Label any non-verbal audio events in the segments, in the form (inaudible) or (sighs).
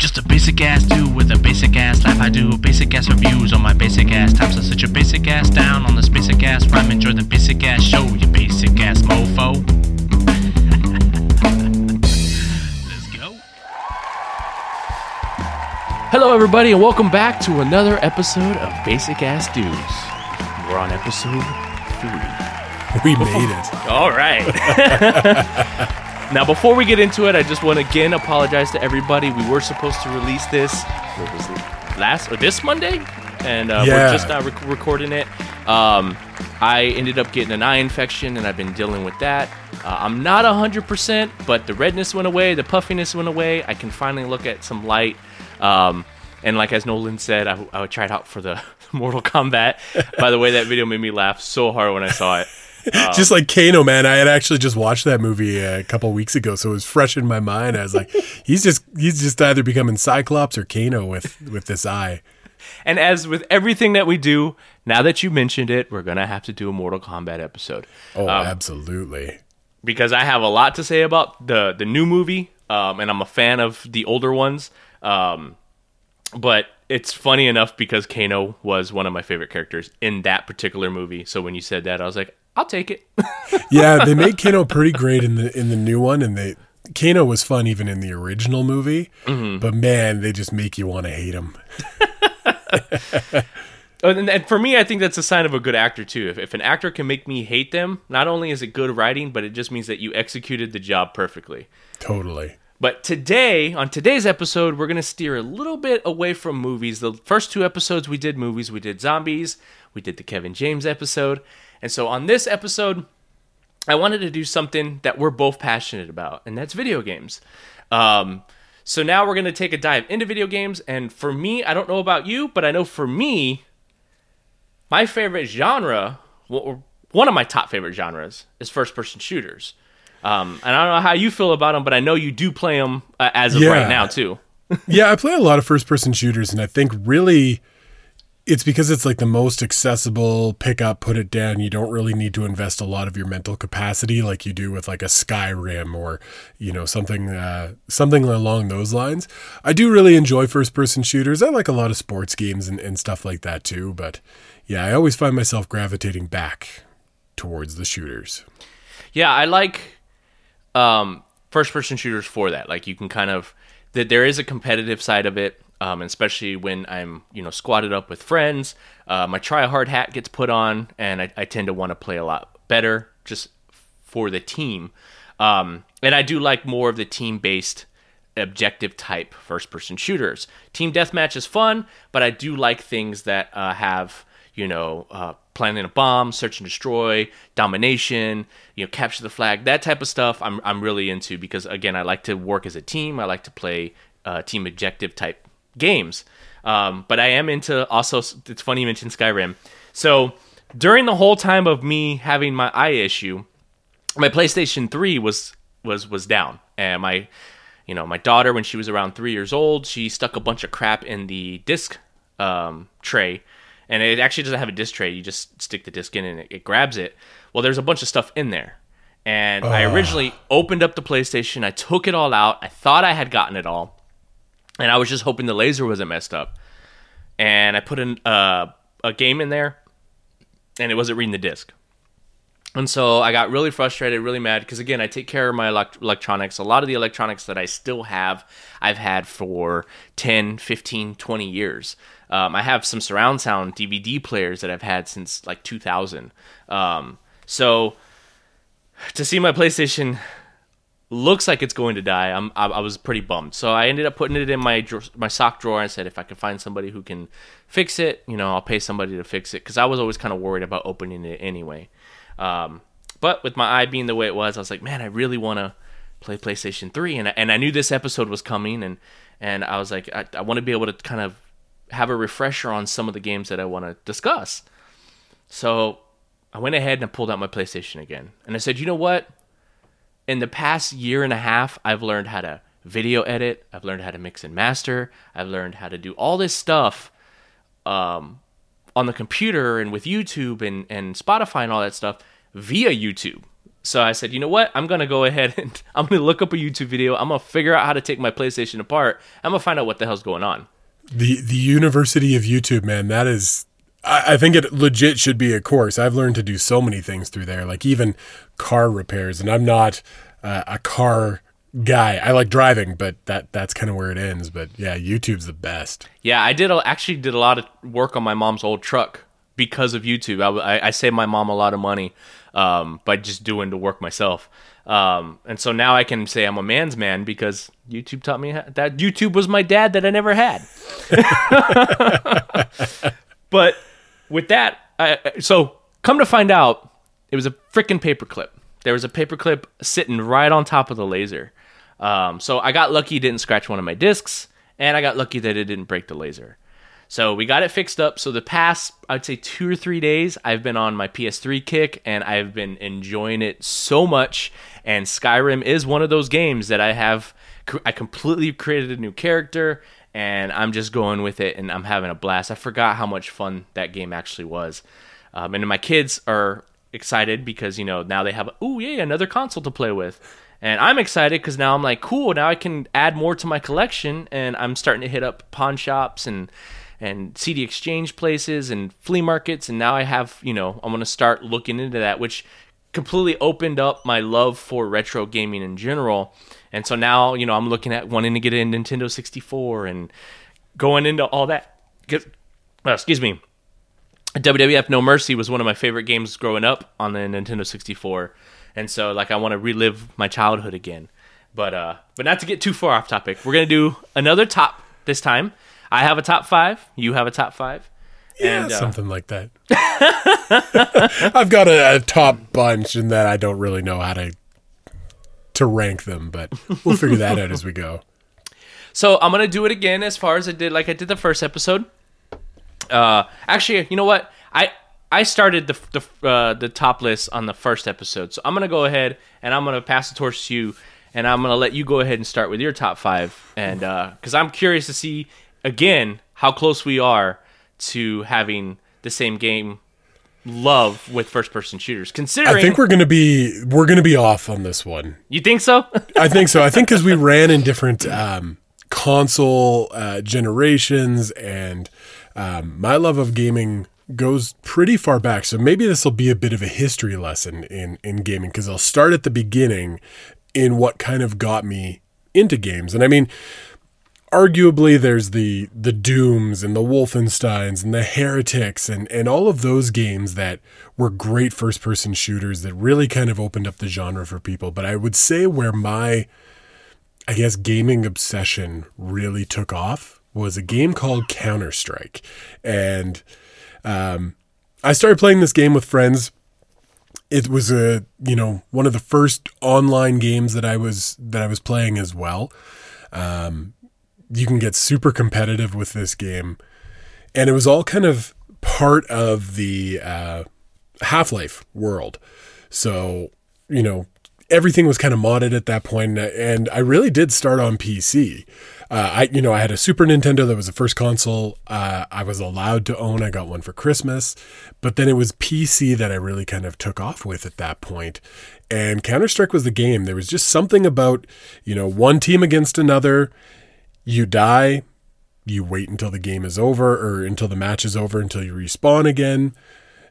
just a basic ass dude with a basic ass life. I do basic ass reviews on my basic ass times. I set your basic ass down on this basic ass rhyme. Enjoy the basic ass show, you basic ass mofo. Let's go. Hello, everybody, and welcome back to another episode of Basic Ass Dudes. We're on episode three. We made it. (laughs) All right. (laughs) now, before we get into it, I just want to again apologize to everybody. We were supposed to release this. What was it? Last or this Monday, and uh, Yeah. we're just not rec- recording it. Um, I ended up getting an eye infection, and I've been dealing with that. Uh, I'm not 100%, but the redness went away, the puffiness went away. I can finally look at some light. Um, and like as Nolan said, I, I tried out for the (laughs) Mortal Kombat. By the way, that video made me laugh so hard when I saw it. (laughs) just like Kano, man. I had actually just watched that movie a couple weeks ago, so it was fresh in my mind. I was like, (laughs) he's just he's just either becoming Cyclops or Kano with with this eye. And as with everything that we do, now that you mentioned it, we're gonna have to do a Mortal Kombat episode Oh, Um, absolutely. because I have a lot to say about the the new movie, um, and I'm a fan of the older ones. Um, but it's funny enough because Kano was one of my favorite characters in that particular movie. So when you said that, I was like, I'll take it. (laughs) Yeah, they made Kano pretty great in the in the new one, and they Kano was fun even in the original movie. Mm-hmm. But man, they just make you want to hate him. (laughs) And, and for me, I think that's a sign of a good actor too. If, if an actor can make me hate them, not only is it good writing, but it just means that you executed the job perfectly. Totally. But today, on today's episode, we're going to steer a little bit away from movies. The first two episodes we did movies, we did zombies, we did the Kevin James episode. And so on this episode, I wanted to do something that we're both passionate about, and that's video games. Um, so now we're going to take a dive into video games. And for me, I don't know about you, but I know for me, my favorite genre, one of my top favorite genres, is first person shooters. Um, and I don't know how you feel about them, but I know you do play them uh, as of Yeah. right now too. (laughs) yeah, I play a lot of first person shooters, and I think really it's because it's like the most accessible pick up, put it down. You don't really need to invest a lot of your mental capacity like you do with like a Skyrim or you know something uh, something along those lines. I do really enjoy first person shooters. I like a lot of sports games and, and stuff like that too. But yeah, I always find myself gravitating back towards the shooters. Yeah, I like um, first person shooters for that. Like you can kind of that there is a competitive side of it, um, especially when I'm you know squatted up with friends. Uh, my try hard hat gets put on, and I, I tend to want to play a lot better just for the team. Um, and I do like more of the team based objective type first person shooters. Team deathmatch is fun, but I do like things that uh, have you know uh, planting a bomb, search and destroy, domination, you know capture the flag, that type of stuff. I'm I'm really into because again I like to work as a team. I like to play uh, team objective type games. Um, but I am into also. It's funny you mentioned Skyrim. So during the whole time of me having my eye issue, my PlayStation 3 was was was down, and my you know my daughter when she was around three years old, she stuck a bunch of crap in the disc um, tray, and it actually doesn't have a disc tray. You just stick the disc in and it, it grabs it. Well, there's a bunch of stuff in there. And I originally opened up the PlayStation. I took it all out. I thought I had gotten it all, and I was just hoping the laser wasn't messed up. And I put in uh, a game in there, and it wasn't reading the disc. And so I got really frustrated, really mad because again, I take care of my elect- electronics. A lot of the electronics that I still have, I've had for 10, 15, 20 years. Um, I have some surround sound DVD players that I've had since like 2000. Um, so to see my PlayStation looks like it's going to die, I'm, I, I was pretty bummed. So I ended up putting it in my my sock drawer. and said if I can find somebody who can fix it, you know, I'll pay somebody to fix it because I was always kind of worried about opening it anyway. Um, but with my eye being the way it was, I was like, man, I really want to play PlayStation 3, and I, and I knew this episode was coming, and and I was like, I, I want to be able to kind of have a refresher on some of the games that I want to discuss. So I went ahead and I pulled out my PlayStation again, and I said, you know what? In the past year and a half, I've learned how to video edit. I've learned how to mix and master. I've learned how to do all this stuff um, on the computer and with YouTube and, and Spotify and all that stuff via YouTube. So I said, you know what? I'm gonna go ahead and (laughs) I'm gonna look up a YouTube video. I'm gonna figure out how to take my PlayStation apart. I'm gonna find out what the hell's going on. The the University of YouTube, man, that is I, I think it legit should be a course. I've learned to do so many things through there, like even car repairs, and I'm not uh, a car guy. I like driving, but that that's kind of where it ends. But yeah, YouTube's the best. Yeah, I did actually did a lot of work on my mom's old truck because of YouTube. I, I, I saved my mom a lot of money um, by just doing the work myself. Um, and so now I can say I'm a man's man because YouTube taught me how, that YouTube was my dad that I never had. (laughs) but with that, I, so come to find out, it was a freaking paperclip. There was a paperclip sitting right on top of the laser. Um, so I got lucky, didn't scratch one of my discs, and I got lucky that it didn't break the laser. So we got it fixed up. So the past, I'd say two or three days, I've been on my PS3 kick and I've been enjoying it so much. And Skyrim is one of those games that I have, I completely created a new character and I'm just going with it and I'm having a blast. I forgot how much fun that game actually was. Um, and my kids are excited because, you know, now they have, oh, yeah, another console to play with. And I'm excited because now I'm like, cool, now I can add more to my collection. And I'm starting to hit up pawn shops and and CD exchange places and flea markets. And now I have, you know, I'm going to start looking into that, which completely opened up my love for retro gaming in general. And so now, you know, I'm looking at wanting to get a Nintendo 64 and going into all that. Uh, excuse me. WWF No Mercy was one of my favorite games growing up on the Nintendo 64. And so like I want to relive my childhood again. But uh but not to get too far off topic. We're going to do another top this time. I have a top five. You have a top five. Yeah, and, uh, something like that. (laughs) I've got a, a, top bunch, and that I don't really know how to to rank them, but we'll figure that out as we go. So I'm gonna do it again as far as I did, like I did the first episode. Uh, actually, you know what? I I started the the uh, the top list on the first episode, so I'm gonna go ahead and I'm gonna pass the torch to you, and I'm gonna let you go ahead and start with your top five, and because uh, I'm curious to see again how close we are to having the same game love with first person shooters considering I think we're going to be we're going to be off on this one. You think so? I think so. I think cuz we (laughs) ran in different um, console uh, generations and um, my love of gaming goes pretty far back. So maybe this will be a bit of a history lesson in in gaming cuz I'll start at the beginning in what kind of got me into games. And I mean, arguably there's the the dooms and the wolfensteins and the heretics and and all of those games that were great first person shooters that really kind of opened up the genre for people. But i would say where my i guess gaming obsession really took off was a game called counter strike and um, i started playing this game with friends. It was a you know one of the first online games that i was that i was playing as well. Um, you can get super competitive with this game. And it was all kind of part of the uh, Half Life world. So, you know, everything was kind of modded at that point, and I really did start on PC. Uh, I, you know, I had a Super Nintendo that was the first console uh, I was allowed to own. I got one for Christmas, but then it was PC that I really kind of took off with at that point. And Counter Strike was the game. There was just something about, you know, one team against another you die, you wait until the game is over or until the match is over until you respawn again.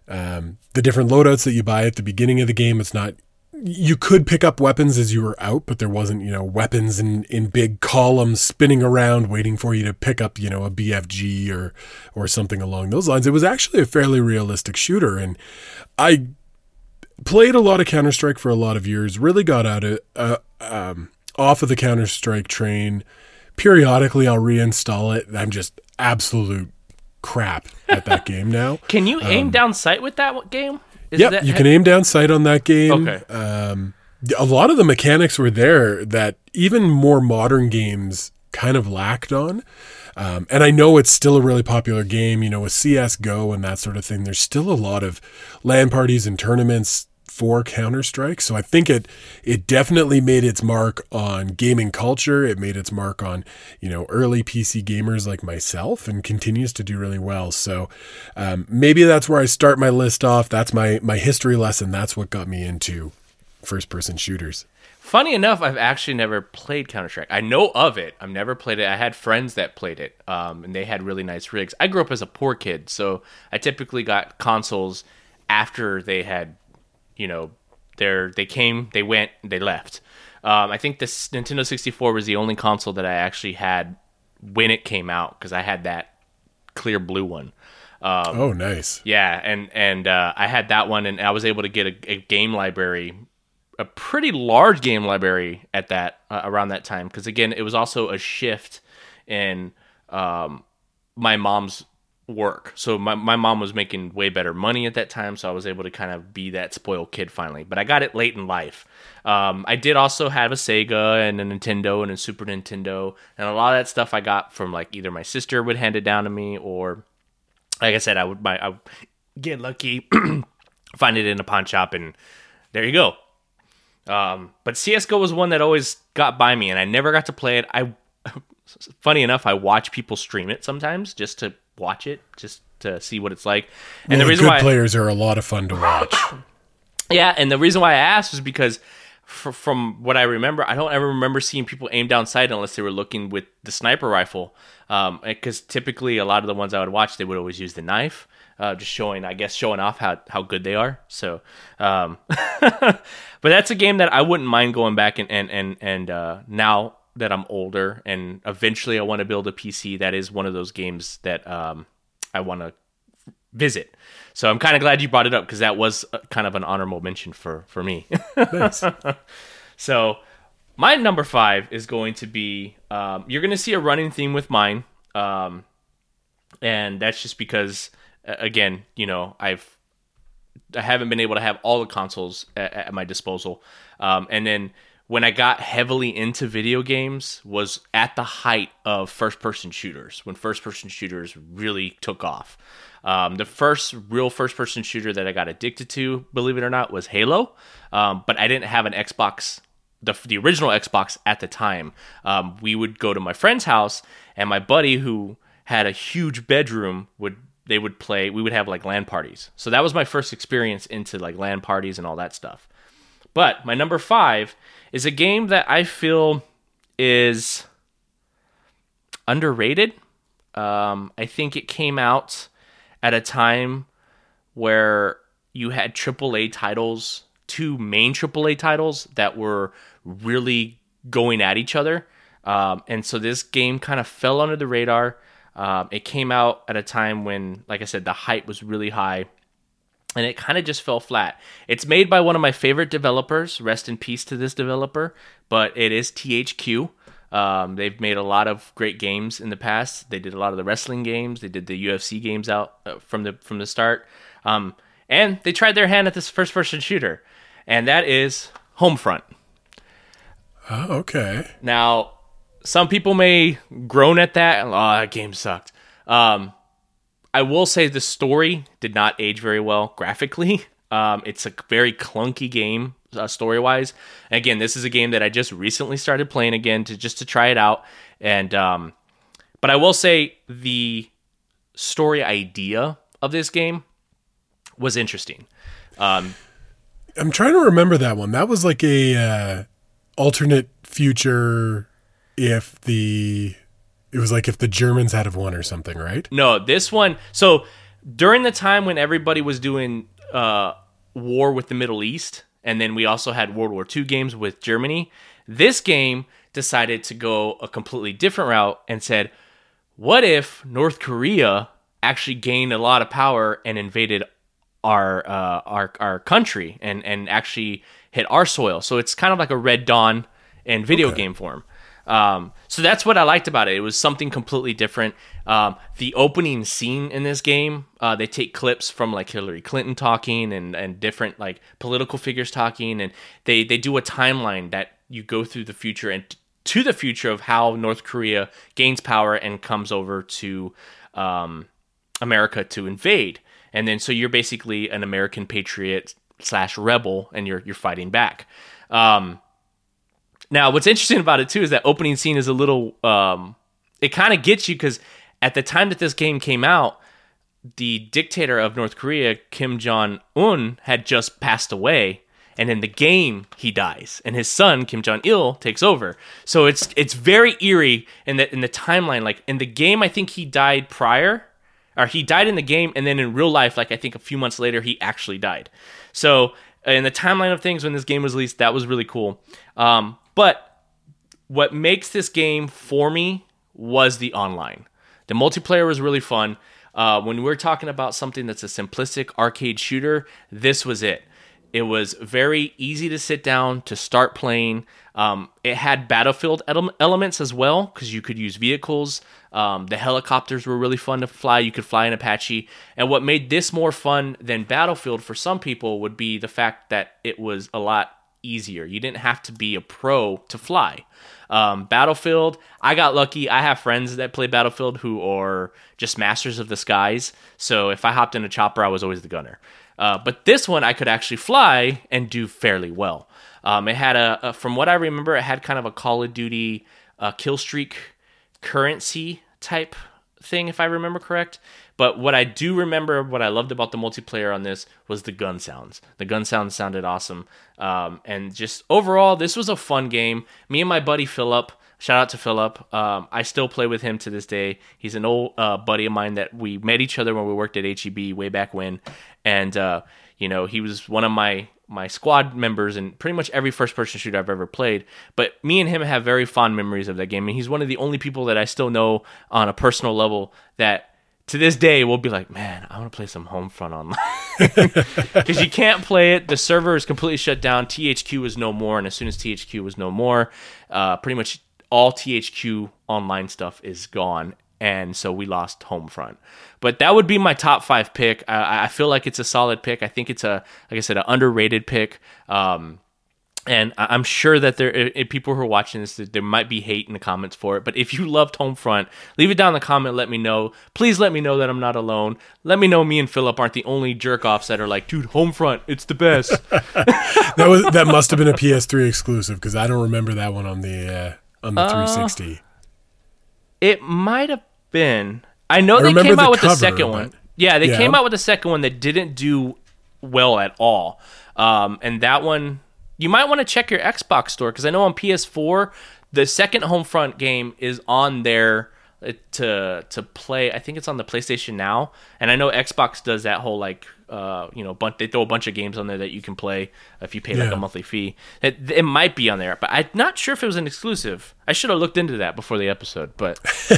Um, the different loadouts that you buy at the beginning of the game, it's not. You could pick up weapons as you were out, but there wasn't, you know, weapons in, in big columns spinning around waiting for you to pick up, you know, a BFG or or something along those lines. It was actually a fairly realistic shooter, and I played a lot of Counter Strike for a lot of years. Really got out of uh, um, off of the Counter Strike train periodically I'll reinstall it. I'm just absolute crap at that (laughs) game now. Can you aim um, down sight with that game? Is yep, that, you can aim down sight on that game. Okay. Um, a lot of the mechanics were there that even more modern games kind of lacked on. Um, and I know it's still a really popular game, you know, with CSGO and that sort of thing. There's still a lot of LAN parties and tournaments for Counter Strike. So I think it it definitely made its mark on gaming culture. It made its mark on you know early PC gamers like myself, and continues to do really well. So um, maybe that's where I start my list off. That's my my history lesson. That's what got me into first person shooters. Funny enough, I've actually never played Counter Strike. I know of it. I've never played it. I had friends that played it, um, and they had really nice rigs. I grew up as a poor kid, so I typically got consoles after they had, you know, their they came, they went, they left. Um, I think this Nintendo 64 was the only console that I actually had when it came out because I had that clear blue one. Um, oh, nice. Yeah, and and uh, I had that one, and I was able to get a, a game library, a pretty large game library at that uh, around that time. Because again, it was also a shift in um, my mom's work. So my my mom was making way better money at that time, so I was able to kind of be that spoiled kid finally. But I got it late in life. Um, I did also have a Sega and a Nintendo and a Super Nintendo, and a lot of that stuff I got from like either my sister would hand it down to me or like I said, I would buy, I would get lucky, (clears throat) find it in a pawn shop, and there you go. Um, but CS:GO was one that always got by me, and I never got to play it. I, (laughs) funny enough, I watch people stream it sometimes just to watch it, just to see what it's like. And Well, the reason good why, players are a lot of fun to watch. (coughs) yeah, and the reason why I asked was because f- from what I remember, I don't ever remember seeing people aim down sight unless they were looking with the sniper rifle. Because typically, a lot of the ones I would watch, they would always use the knife, uh, just showing, I guess, showing off how, how good they are. So, um, (laughs) but that's a game that I wouldn't mind going back and and and and uh, now that I'm older and eventually I want to build a PC. That is one of those games that um, I want to visit. So I'm kind of glad you brought it up because that was uh, kind of an honorable mention for for me. nice. (laughs) so my number five is going to be um, you're going to see a running theme with mine, um, and that's just because again, you know, I've I haven't been able to have all the consoles at, at my disposal, um, and then when I got heavily into video games was at the height of first person shooters when first person shooters really took off. Um, the first real first person shooter that I got addicted to, believe it or not, was Halo. Um, but I didn't have an Xbox, the, the original Xbox at the time. Um, we would go to my friend's house, and my buddy who had a huge bedroom would they would play. We would have like LAN parties. So that was my first experience into like LAN parties and all that stuff. But my number five is a game that I feel is underrated. Um, I think it came out at a time where you had AAA titles, two main AAA titles that were really going at each other. Um, and so this game kind of fell under the radar. Um, it came out at a time when, like I said, the hype was really high and it kind of just fell flat. It's made by one of my favorite developers. Rest in peace to this developer, but it is THQ. Um, they've made a lot of great games in the past. They did a lot of the wrestling games. They did the UFC games out uh, from the from the start, um, and they tried their hand at this first person shooter, and that is Homefront. Oh, okay. Now, some people may groan at that. Oh, that game sucked. Um, I will say the story did not age very well graphically. (laughs) Um, it's a very clunky game uh, story wise. Again, this is a game that I just recently started playing again to just to try it out. And um, but I will say the story idea of this game was interesting. Um, I'm trying to remember that one. That was like a uh, alternate future if the it was like if the Germans had have won or something, right? No, this one. So during the time when everybody was doing uh, war with the Middle East, and then we also had World War II games with Germany, this game decided to go a completely different route and said, what if North Korea actually gained a lot of power and invaded our uh, our our country and and actually hit our soil? So it's kind of like a Red Dawn in video Okay. game form. Um, so that's what I liked about it. It was something completely different. Um, the opening scene in this game, uh, they take clips from like Hillary Clinton talking and, and different like political figures talking, and they they do a timeline that you go through the future and t- to the future of how North Korea gains power and comes over to um, America to invade, and then so you're basically an American patriot slash rebel, and you're you're fighting back. Um, now, what's interesting about it too is that opening scene is a little. Um, it kind of gets you because at the time that this game came out, the dictator of North Korea, Kim Jong Un, had just passed away, and in the game he dies, and his son Kim Jong Il takes over. So it's it's very eerie in the in the timeline. Like in the game, I think he died prior, or he died in the game, and then in real life, like I think a few months later, he actually died. So in the timeline of things when this game was released, that was really cool. Um, but what makes this game for me was the online. The multiplayer was really fun. Uh, when we're talking about something that's a simplistic arcade shooter, this was it. It was very easy to sit down to start playing. Um, it had battlefield ele- elements as well because you could use vehicles. Um, the helicopters were really fun to fly. You could fly an Apache. And what made this more fun than Battlefield for some people would be the fact that it was a lot easier. You didn't have to be a pro to fly. Um, Battlefield, I got lucky. I have friends that play Battlefield who are just masters of the skies. So if I hopped in a chopper, I was always the gunner. Uh, but this one, I could actually fly and do fairly well. Um, it had a, a, from what I remember, it had kind of a Call of Duty uh, kill streak currency type thing, if I remember correct. But what I do remember, what I loved about the multiplayer on this was the gun sounds. The gun sounds sounded awesome. Um, and just overall, this was a fun game. Me and my buddy Philip, shout out to Philip. Um, I still play with him to this day. He's an old uh, buddy of mine that we met each other when we worked at HEB way back when. And, uh, you know, he was one of my my squad members in pretty much every first person shooter I've ever played. But me and him have very fond memories of that game. And he's one of the only people that I still know on a personal level that to this day we'll be like, man, I want to play some Homefront online (laughs) because you can't play it. The server is completely shut down. THQ is no more, and as soon as THQ was no more, uh, pretty much all THQ online stuff is gone, and so we lost Homefront. But that would be my top five pick. I, I feel like it's a solid pick. I think it's a, like I said, an underrated pick. Um, and I'm sure that there, people who are watching this, there might be hate in the comments for it. But if you loved Homefront, leave it down in the comment. Let me know. Please let me know that I'm not alone. Let me know me and Philip aren't the only jerk offs that are like, dude, Homefront, it's the best. (laughs) that was that must have been a PS3 exclusive because I don't remember that one on the uh, on the uh, 360. It might have been. I know I they came out with cover, the second one. Yeah, they yeah. came out with the second one that didn't do well at all. Um, and that one you might want to check your Xbox store because I know on PS4 the second Homefront game is on there uh, to to play. I think it's on the PlayStation Now, and I know Xbox does that whole like uh, you know bunch, they throw a bunch of games on there that you can play if you pay yeah. like a monthly fee. It, it might be on there, but I'm not sure if it was an exclusive. I should have looked into that before the episode, but (laughs)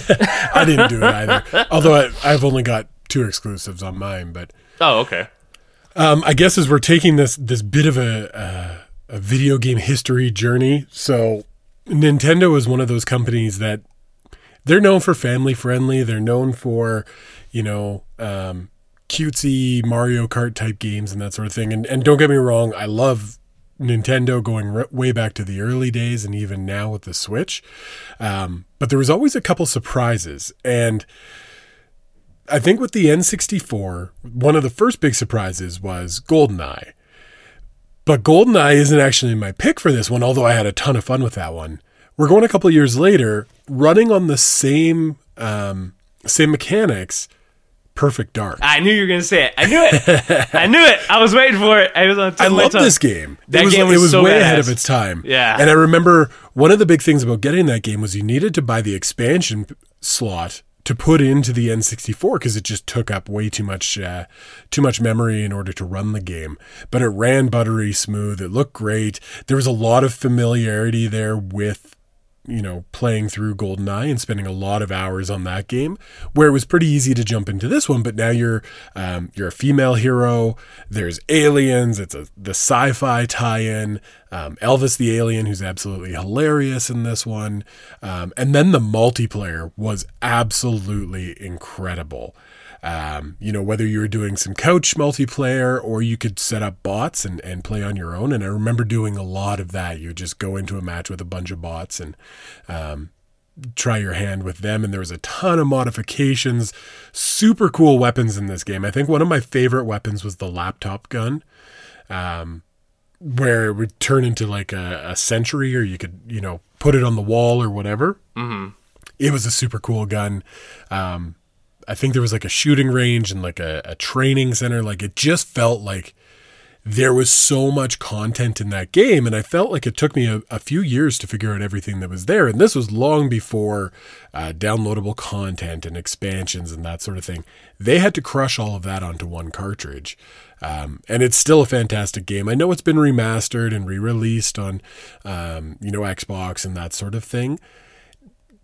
I didn't do it either. Although I, I've only got two exclusives on mine, but oh okay. Um, I guess as we're taking this this bit of a uh, a video game history journey. So Nintendo is one of those companies that they're known for family friendly. They're known for, you know, um, cutesy Mario Kart type games and that sort of thing. And and don't get me wrong, I love Nintendo going re- way back to the early days and even now with the Switch. Um, but there was always a couple surprises and. I think with the N64, one of the first big surprises was GoldenEye. But GoldenEye isn't actually my pick for this one, although I had a ton of fun with that one. We're going a couple years later, running on the same um, same mechanics. Perfect Dark. I knew you were gonna say it. I knew it. I knew it. I was waiting for it. I was on. I love this game. That it was, game was, it was so way badass. ahead of its time. Yeah. And I remember one of the big things about getting that game was you needed to buy the expansion slot to put into the N64 because it just took up way too much uh, too much memory in order to run the game. But it ran buttery smooth. It looked great. There was a lot of familiarity there with you know, playing through GoldenEye and spending a lot of hours on that game, where it was pretty easy to jump into this one. But now you're um, you're a female hero. There's aliens. It's a the sci-fi tie-in. Um, Elvis the alien, who's absolutely hilarious in this one, um, and then the multiplayer was absolutely incredible. Um, you know, whether you were doing some couch multiplayer or you could set up bots and, and play on your own. And I remember doing a lot of that. You just go into a match with a bunch of bots and um, try your hand with them. And there was a ton of modifications, super cool weapons in this game. I think one of my favorite weapons was the laptop gun. Um, where it would turn into like a, a sentry or you could, you know, put it on the wall or whatever. Mm-hmm. It was a super cool gun. Um, I think there was like a shooting range and like a, a training center. Like it just felt like there was so much content in that game and i felt like it took me a, a few years to figure out everything that was there. And this was long before uh, downloadable content and expansions and that sort of thing. They had to crush all of that onto one cartridge. Um, and it's still a fantastic game. I know it's been remastered and re-released on um, you know xbox and that sort of thing.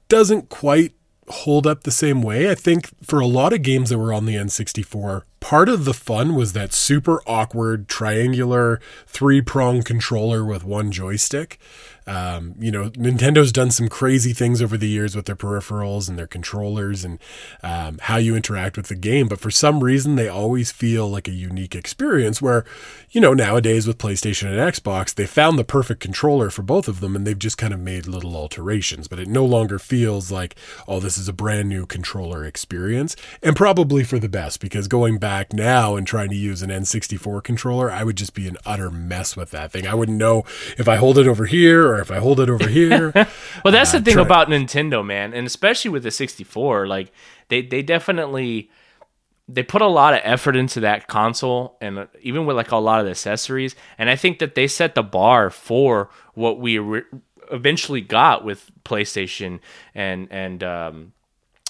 Doesn't quite hold up the same way. I think for a lot of games that were on the N64, part of the fun was that super awkward triangular three prong controller with one joystick. Um, you know, Nintendo's done some crazy things over the years with their peripherals and their controllers and um, how you interact with the game. But for some reason, they always feel like a unique experience where, you know, nowadays with PlayStation and Xbox, they found the perfect controller for both of them and they've just kind of made little alterations. But it no longer feels like, oh, this is a brand new controller experience. And probably for the best because going back now and trying to use an N64 controller, I would just be an utter mess with that thing. I wouldn't know if I hold it over here or if I hold it over here. (laughs) well, that's uh, the thing try- about Nintendo, man, and especially with the 64, like they they definitely they put a lot of effort into that console and uh, even with like a lot of the accessories and i think that they set the bar for what we re- eventually got with playstation and and um,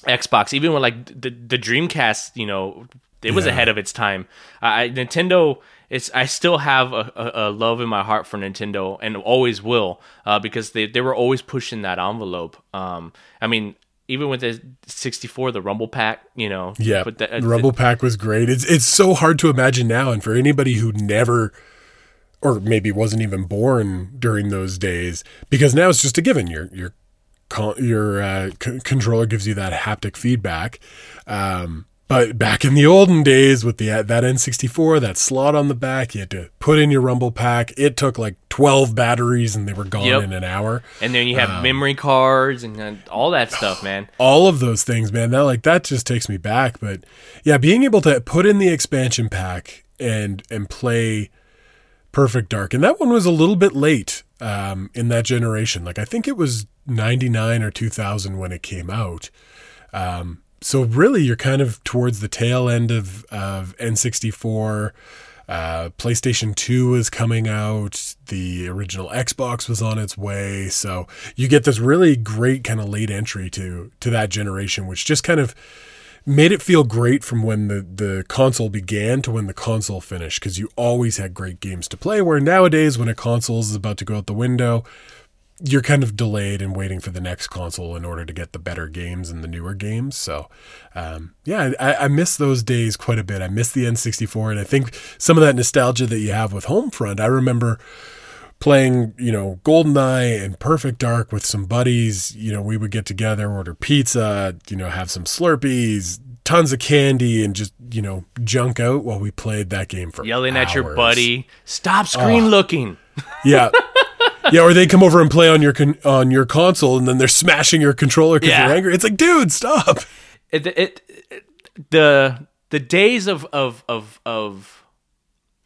xbox even with like the, the dreamcast you know it was Yeah. ahead of its time I, nintendo it's i still have a, a, a love in my heart for nintendo and always will uh, because they, they were always pushing that envelope um, i mean even with the 64 the rumble pack you know Yeah, but the, the Rumble Pack was great. It's it's so hard to imagine now, and for anybody who never, or maybe wasn't even born during those days, because now it's just a given. Your your your uh, c- controller gives you that haptic feedback. Um, but back in the olden days, with the that N64, that slot on the back, you had to put in your Rumble Pack. It took like 12 batteries, and they were gone Yep. in an hour. and then you have Um, memory cards and uh, all that stuff man all of those things, man. That like that just takes me back. But yeah, being able to put in the expansion pack and and play Perfect Dark, and that one was a little bit late um, in that generation. Like I think it was ninety nine or two thousand when it came out. Um, so really, you're kind of towards the tail end of of N sixty four. Uh, PlayStation 2 is coming out. The original Xbox was on its way. So you get this really great kind of late entry to to that generation, which just kind of made it feel great from when the, the console began to when the console finished because you always had great games to play. Where nowadays, when a console is about to go out the window, you're kind of delayed and waiting for the next console in order to get the better games and the newer games. So, um, yeah, I, I miss those days quite a bit. I miss the N64, and I think some of that nostalgia that you have with Homefront. I remember playing, you know, GoldenEye and Perfect Dark with some buddies. You know, we would get together, order pizza, you know, have some Slurpees, tons of candy, and just you know junk out while we played that game for yelling at your buddy stop screen looking Yeah. (laughs) (laughs) Yeah, or they come over and play on your con- on your console, and then they're smashing your controller because Yeah. they're angry. It's like, dude, stop. it, it, it the the days of of of of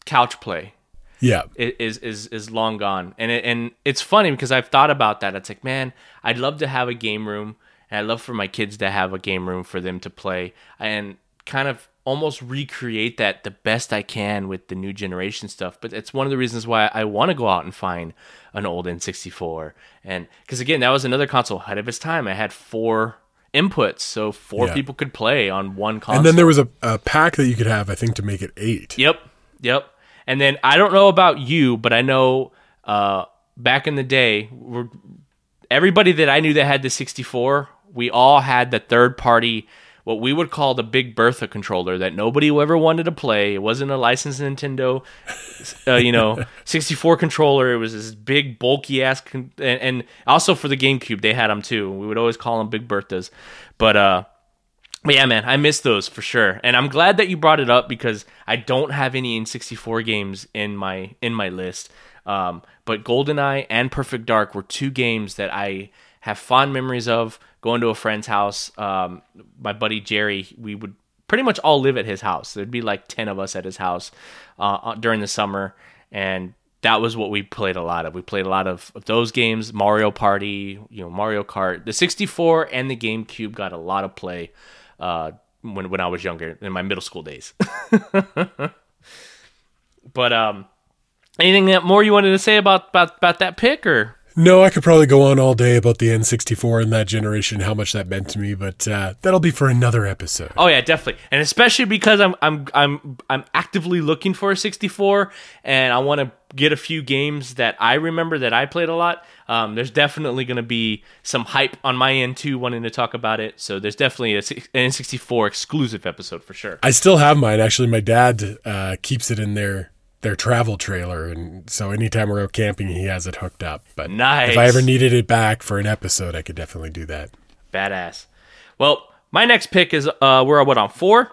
couch play Yeah, is is is long gone and it, and it's funny because I've thought about that it's like man I'd love to have a game room and I'd love for my kids to have a game room for them to play and kind of almost recreate that the best I can with the new generation stuff but it's one of the reasons why I want to go out and find an old N64 and because again that was another console ahead of its time I had four inputs so four Yeah. people could play on one console and then there was a, a pack that you could have, I think, to make it eight. Yep, yep. And then I don't know about you, but I know uh, back in the day, we're, everybody that I knew that had the 64, we all had the third party, what we would call the Big Bertha controller that nobody ever wanted to play. It wasn't a licensed Nintendo, uh, you know, (laughs) 64 controller. It was this big, bulky ass, con- and, and also for the GameCube, they had them too. We would always call them Big Berthas, but uh. But yeah, man, I miss those for sure, and I'm glad that you brought it up because I don't have any N64 games in my in my list. Um, but GoldenEye and Perfect Dark were two games that I have fond memories of. Going to a friend's house, um, my buddy Jerry, we would pretty much all live at his house. There'd be like ten of us at his house uh, uh, during the summer, and that was what we played a lot of. We played a lot of, of those games, Mario Party, you know, Mario Kart. The 64 and the GameCube got a lot of play uh, when when I was younger in my middle school days. (laughs) but um, Anything that more you wanted to say about about, about that pick or? No, I could probably go on all day about the N64 and that generation, how much that meant to me, but uh, that'll be for another episode. Oh yeah, definitely, and especially because I'm I'm I'm I'm actively looking for a 64, and I want to get a few games that I remember that I played a lot. Um, there's definitely going to be some hype on my end too, wanting to talk about it. So there's definitely a, an N64 exclusive episode for sure. I still have mine. Actually, my dad uh, keeps it in their their travel trailer, and so anytime we're out camping, he has it hooked up. But Nice. if I ever needed it back for an episode, I could definitely do that. Badass. Well, my next pick is uh we're what on four.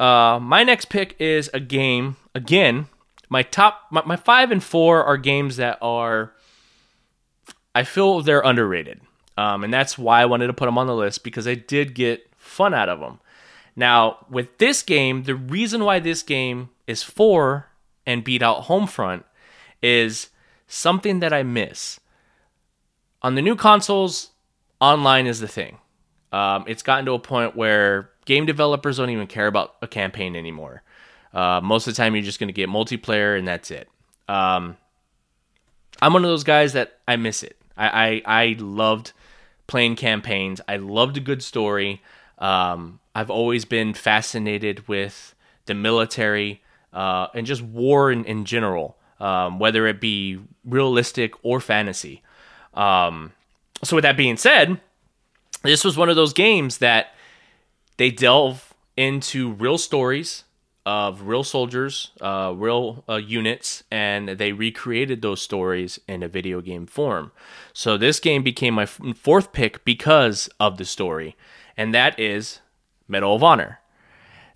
Uh my next pick is a game again. My top my, my five and four are games that are I feel they're underrated. Um, and that's why I wanted to put them on the list because I did get fun out of them. Now, with this game, the reason why this game is four and beat out Homefront is something that I miss. On the new consoles, online is the thing. Um, it's gotten to a point where game developers don't even care about a campaign anymore. Uh, most of the time, you're just going to get multiplayer and that's it. Um, I'm one of those guys that I miss it. I, I, I loved playing campaigns. I loved a good story. Um, I've always been fascinated with the military uh, and just war in, in general, um, whether it be realistic or fantasy. Um, so, with that being said, this was one of those games that they delve into real stories of real soldiers, uh, real uh, units, and they recreated those stories in a video game form. So this game became my f- fourth pick because of the story, and that is Medal of Honor.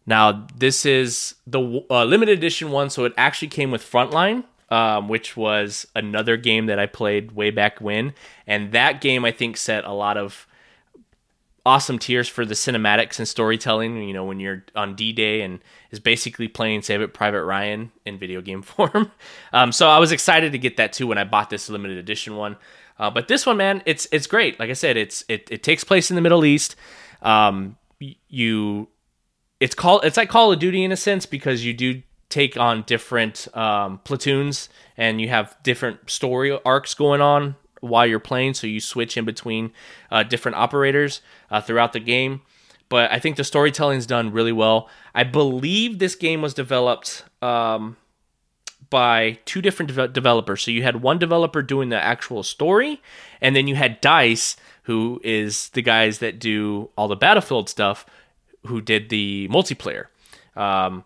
Now this is the uh, limited edition one, so it actually came with Frontline, um, which was another game that I played way back when, and that game I think set a lot of awesome tiers for the cinematics and storytelling. You know, when you're on D Day and is basically playing Saving Private Ryan in video game (laughs) form. um, so I was excited to get that too when I bought this limited edition one. Uh, but this one, man, it's it's great. Like I said, it's it, it takes place in the Middle East. Um, you, it's called it's like Call of Duty in a sense because you do take on different um, platoons and you have different story arcs going on while you're playing. So you switch in between uh, different operators uh, throughout the game. But I think the storytelling's done really well. I believe this game was developed um, by two different deve- developers. So you had one developer doing the actual story, and then you had Dice, who is the guys that do all the Battlefield stuff, who did the multiplayer. Um,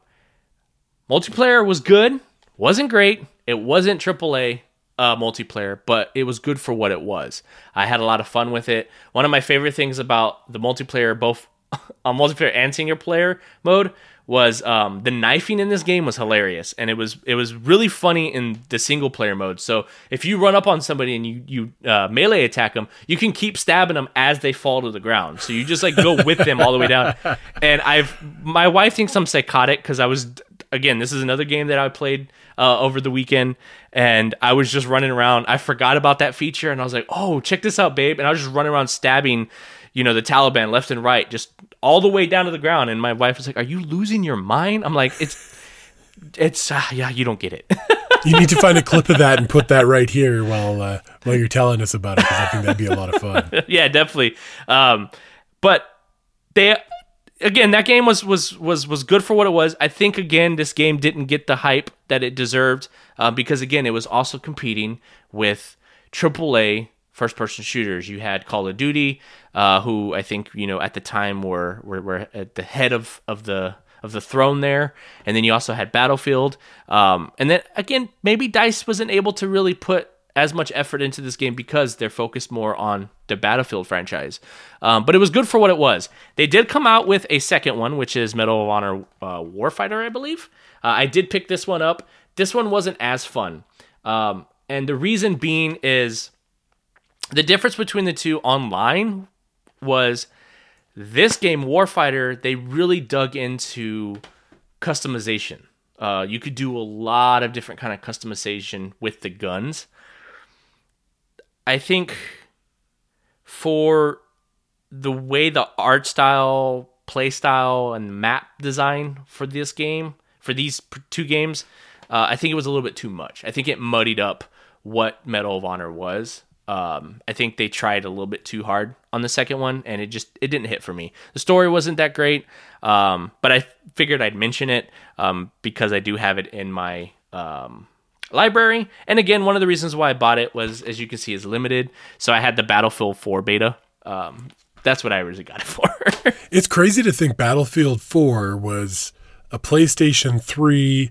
multiplayer was good, wasn't great. It wasn't AAA uh, multiplayer, but it was good for what it was. I had a lot of fun with it. One of my favorite things about the multiplayer, both (laughs) on multiplayer and single player mode, was um, the knifing in this game was hilarious, and it was it was really funny in the single player mode. So if you run up on somebody and you you uh, melee attack them, you can keep stabbing them as they fall to the ground. So you just like go with them all the way down. (laughs) And I've my wife thinks I'm psychotic because I was again this is another game that I played uh, over the weekend, and I was just running around. I forgot about that feature, and I was like, "Oh, check this out, babe!" And I was just running around stabbing, you know, the Taliban left and right, just all the way down to the ground. And my wife was like, "Are you losing your mind?" I'm like, "It's, it's, uh, yeah, you don't get it." (laughs) You need to find a clip of that and put that right here while uh, while you're telling us about it because I think that'd be a lot of fun. (laughs) yeah, definitely. Um, but they again, that game was was was was good for what it was. I think again, this game didn't get the hype that it deserved uh, because again, it was also competing with AAA first person shooters. You had Call of Duty, uh, who I think you know at the time were were, were at the head of of the of the throne there, and then you also had Battlefield, um, and then again maybe Dice wasn't able to really put as much effort into this game because they're focused more on the Battlefield franchise. Um, but it was good for what it was. They did come out with a second one, which is Medal of Honor uh, Warfighter, I believe. Uh, I did pick this one up. This one wasn't as fun. Um, and the reason being is the difference between the two online was this game, Warfighter, they really dug into customization. Uh, you could do a lot of different kind of customization with the guns. I think for the way the art style, play style, and map design for this game, for these two games, uh, I think it was a little bit too much. I think it muddied up what Medal of Honor was. Um, I think they tried a little bit too hard on the second one, and it just it didn't hit for me. The story wasn't that great, um, but I figured I'd mention it um, because I do have it in my um, library. And again, one of the reasons why I bought it was, as you can see, is limited. So I had the Battlefield 4 beta. Um, that's what I originally got it for. (laughs) It's crazy to think Battlefield 4 was a PlayStation 3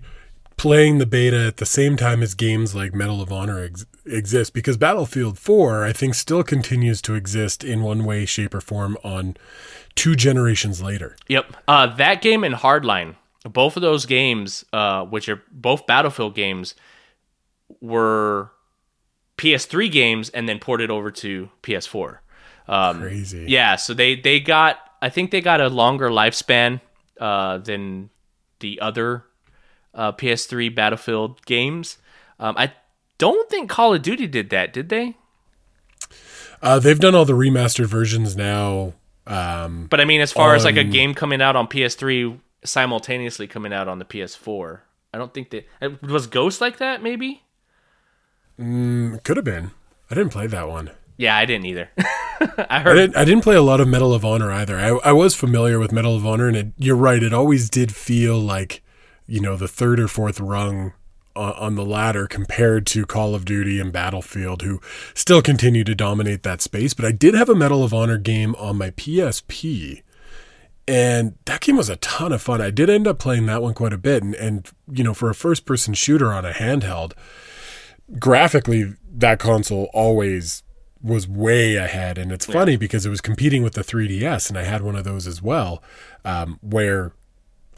playing the beta at the same time as games like Medal of Honor ex- exist because Battlefield 4 I think still continues to exist in one way shape or form on two generations later. Yep. Uh, that game and Hardline, both of those games, uh, which are both Battlefield games, were PS3 games and then ported over to PS4. Um, Crazy. Yeah, so they they got I think they got a longer lifespan uh, than the other uh, PS3 Battlefield games. Um, I don't think Call of Duty did that, did they? Uh, they've done all the remastered versions now. Um, But I mean, as far as like a game coming out on PS3 simultaneously coming out on the PS4, I don't think that uh, was Ghost like that. Maybe. could have been. I didn't play that one. Yeah, I didn't either. (laughs) I I heard. didn't, I didn't play a lot of Medal of Honor either. I, I was familiar with Medal of Honor, and it, you're right. It always did feel like, you know, the third or fourth rung on, on the ladder compared to Call of Duty and Battlefield, who still continue to dominate that space. But I did have a Medal of Honor game on my PSP, and that game was a ton of fun. I did end up playing that one quite a bit, and, and you know, for a first person shooter on a handheld, graphically, that console always was way ahead. And it's funny because it was competing with the 3DS, and I had one of those as well, um, where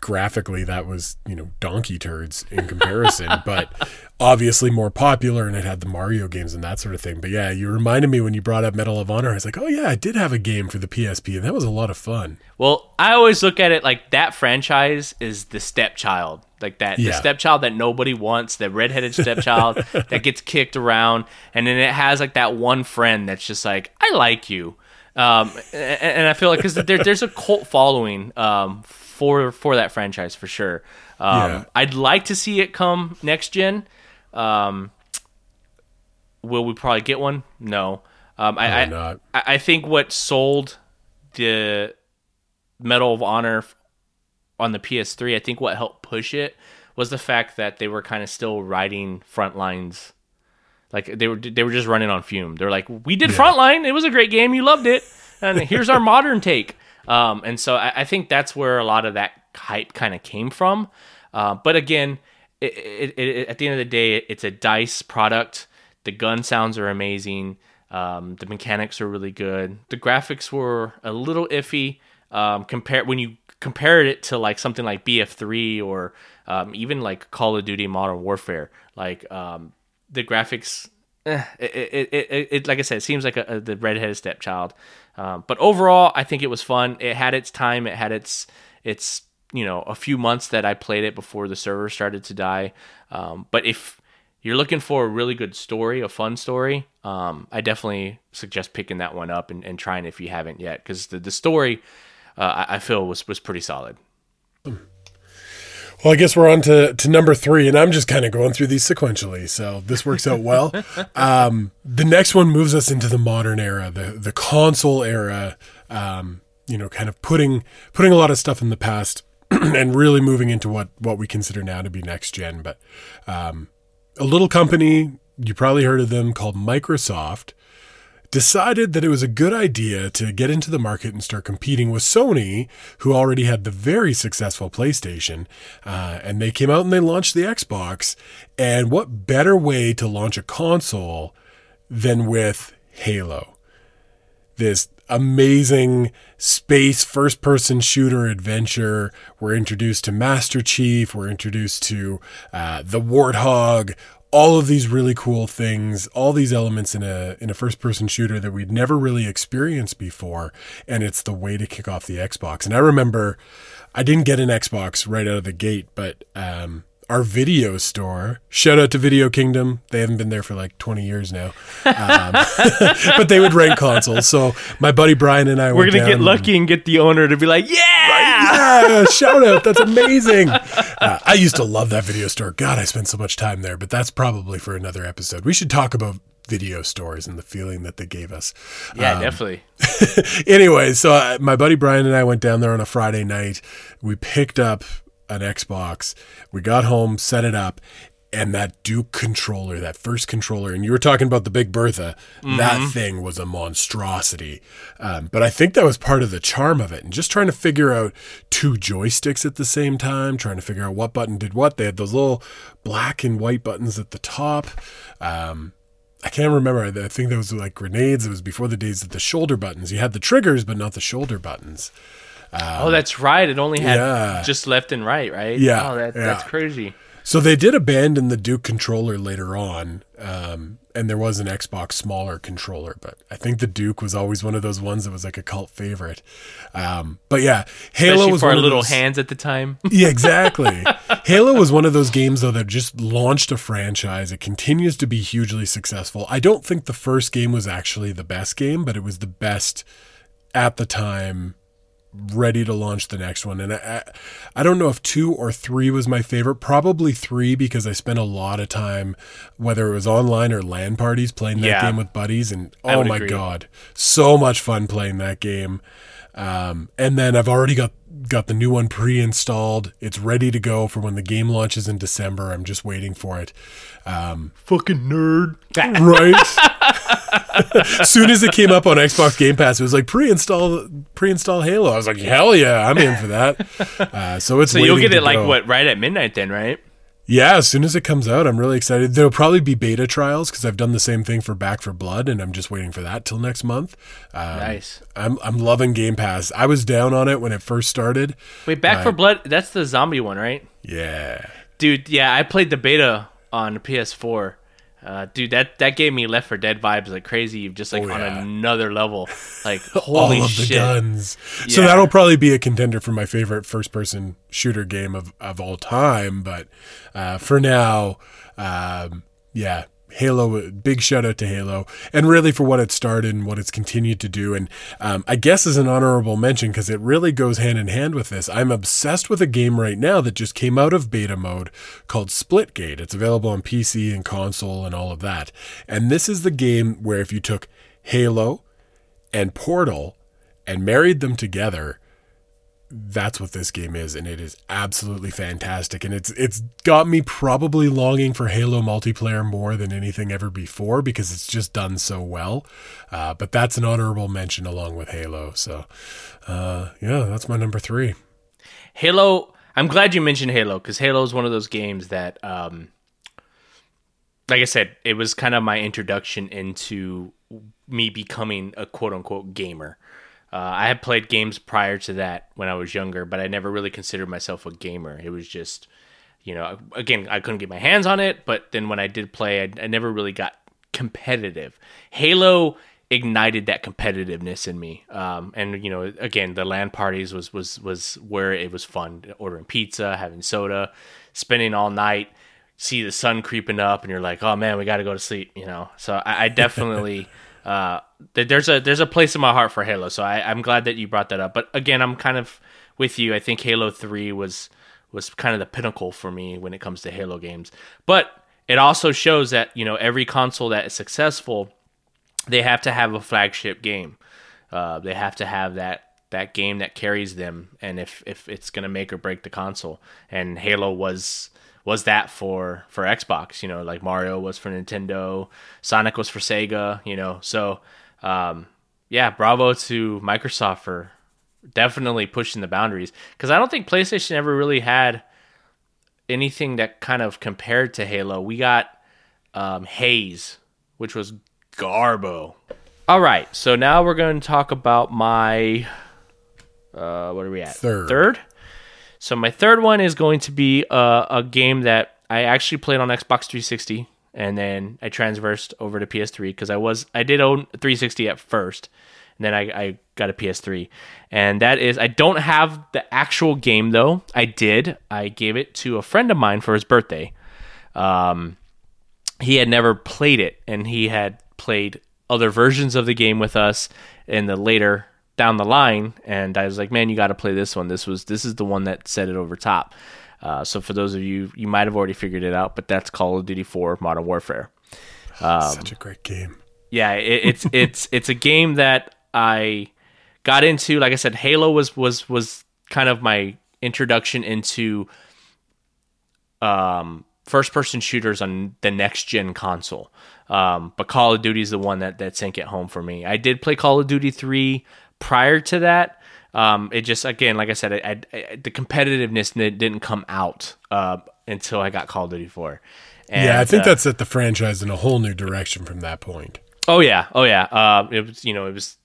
graphically that was, you know, donkey turds in comparison, (laughs) but obviously more popular and it had the Mario games and that sort of thing. But yeah, you reminded me when you brought up Medal of Honor, I was like, oh yeah, I did have a game for the PSP, and that was a lot of fun. Well, I always look at it like that franchise is the stepchild, like that the Yeah. stepchild that nobody wants, the redheaded (laughs) stepchild that gets kicked around, and then it has like that one friend that's just like, I like you. Um, and, and I feel like because there, there's a cult following um, for for that franchise for sure. Um, Yeah. I'd like to see it come next gen. Um, will we probably get one? No. Um, I, I. I think what sold the Medal of Honor on the PS3, I think what helped push it was the fact that they were kind of still riding Frontlines. Like they were they were just running on fume. They're like, we did Frontline. It was a great game. You loved it. And here's our modern take. Um, and so I, I think that's where a lot of that hype kind of came from. Uh, but again, it, it, it, at the end of the day, it's a DICE product. The gun sounds are amazing. Um, the mechanics are really good. The graphics were a little iffy um, compared when you compared it to like something like BF3 or um, even like Call of Duty Modern Warfare. Like um, the graphics, eh, it, it, it, it, like I said, it seems like a, a, the redheaded stepchild. Um, but overall, I think it was fun. It had its time. It had its its you know a few months that I played it before the server started to die. Um, but if you're looking for a really good story, a fun story, um, I definitely suggest picking that one up and, and trying if you haven't yet, because the, the story uh, I, I feel was was pretty solid. Well, I guess we're on to, to number three, and I'm just kind of going through these sequentially, so this works out well. (laughs) um, the next one moves us into the modern era, the the console era. Um, you know, kind of putting putting a lot of stuff in the past (clears throat) and really moving into what what we consider now to be next gen. But um, a little company you probably heard of them called Microsoft decided that it was a good idea to get into the market and start competing with Sony, who already had the very successful PlayStation. Uh, and they came out and they launched the Xbox. And what better way to launch a console than with Halo? This amazing space first person shooter adventure. We're introduced to Master Chief, we're introduced to uh, the Warthog, all of these really cool things, all these elements in a in a first person shooter that we'd never really experienced before, and it's the way to kick off the Xbox. And I remember I didn't get an Xbox right out of the gate, but um, our video store, shout out to Video Kingdom, they haven't been there for like 20 years now, um, (laughs) but they would rent consoles. So my buddy Brian and I We're gonna get lucky and get the owner to be like, yeah, yeah, shout out. That's amazing. uh, I used to love that video store. God, I spent so much time there, but that's probably for another episode. We should talk about video stores and the feeling that they gave us. Yeah, definitely. (laughs) anyway, so uh, my buddy Brian and I went down there on a Friday night. We picked up an Xbox. We got home, set it up, and that Duke controller, that first controller, and you were talking about the Big Bertha, that thing was a monstrosity. Um, but I think that was part of the charm of it. And just trying to figure out two joysticks at the same time, trying to figure out what button did what. They had those little black and white buttons at the top. Um, I can't remember. I think there was like grenades. It was before the days of the shoulder buttons. You had the triggers, but not the shoulder buttons. Oh, that's right. It only had yeah. just left and right, right? Yeah, Oh, that, yeah. that's crazy. So they did abandon the Duke controller later on, um, and there was an Xbox smaller controller, but I think the Duke was always one of those ones that was like a cult favorite. Um, but yeah, Halo Especially was for one our of little those, hands at the time. (laughs) Yeah, exactly. Halo was one of those games though that just launched a franchise. It continues to be hugely successful. I don't think the first game was actually the best game, but it was the best at the time ready to launch the next one. And I, I, I don't know if two or three was my favorite. Probably three because I spent a lot of time, whether it was online or LAN parties, playing that Yeah. game with buddies. And oh my agree. god, so much fun playing that game. Um, and then I've already got got the new one pre-installed. It's ready to go for when the game launches in December. I'm just waiting for it. Um, Fucking nerd. (laughs) right? (laughs) soon as it came up on Xbox Game Pass, it was like pre-install pre-install Halo. I was like, hell yeah, I'm in for that. Uh, so it's So you'll get it to like what right at midnight then, right? Yeah, as soon as it comes out, I'm really excited. There'll probably be beta trials because I've done the same thing for Back 4 Blood, and I'm just waiting for that till next month. Um, Nice. I'm I'm loving Game Pass. I was down on it when it first started. Wait, Back 4 Blood. That's the zombie one, right? Yeah. Dude, yeah, I played the beta on PS4. Uh, dude, that that gave me Left 4 Dead vibes like crazy, just like Oh, on another level. Like (laughs) all holy of the shit! guns. So that'll probably be a contender for my favorite first person shooter game of, of all time. But uh, for now, um, yeah, Halo, big shout out to Halo. And really for what it started and what it's continued to do. And um, I guess as an honorable mention, because it really goes hand in hand with this, I'm obsessed with a game right now that just came out of beta mode called Splitgate. It's available on PC and console and all of that. And this is the game where if you took Halo, and Portal and married them together, that's what this game is, and it is absolutely fantastic. And it's it's got me probably longing for Halo multiplayer more than anything ever before because it's just done so well. Uh, but that's an honorable mention along with Halo. So uh, yeah, that's my number three. Halo. I'm glad you mentioned Halo because Halo is one of those games that, um, like I said, it was kind of my introduction into me becoming a quote unquote gamer. Uh, I had played games prior to that when I was younger, but I never really considered myself a gamer. It was just, you know, again, I couldn't get my hands on it, but then when I did play, I, I never really got competitive. Halo ignited that competitiveness in me. Um, and you know, again, the LAN parties was was was where it was fun. Ordering pizza, having soda, spending all night, see the sun creeping up, and you're like, oh man, we got to go to sleep. You know, so I, I (laughs) definitely. Uh, there's a there's a place in my heart for Halo, so I, I'm glad that you brought that up. But again, I'm kind of with you. I think Halo Three was was kind of the pinnacle for me when it comes to Halo games. But it also shows that you know every console that is successful, they have to have a flagship game. Uh, they have to have that that game that carries them, and if if it's gonna make or break the console, and Halo was was that for for Xbox. You know, like Mario was for Nintendo, Sonic was for Sega. You know, so um, yeah, bravo to Microsoft for definitely pushing the boundaries because I don't think PlayStation ever really had anything that kind of compared to Halo. We got um, Haze, which was Garbo. All right, so now we're going to talk about my. Uh, what are we at? Third. Third. So my third one is going to be a, a game that I actually played on Xbox 360, and then I transversed over to PS3 because I was I did own 360 at first, and then I, I got a PS3, and that is I don't have the actual game though. I did. I gave it to a friend of mine for his birthday. Um, he had never played it, and he had played other versions of the game with us in the later down the line. And I was like, man, you got to play this one. This was this is the one that set it over top. Uh, so for those of you, you might have already figured it out, but that's Call of Duty 4 Modern Warfare. Such a great game. Yeah, it, it's (laughs) it's it's a game that I got into. Like I said, Halo was was was kind of my introduction into um, first person shooters on the next gen console. Um, but Call of Duty is the one that that sank it home for me. I did play Call of Duty three prior to that. Um, it just again, like I said, I, I, the competitiveness didn't come out uh, until I got Call of Duty four. And, yeah, I think uh, that set the franchise in a whole new direction from that point. Oh yeah, oh yeah. Uh, it was you know it was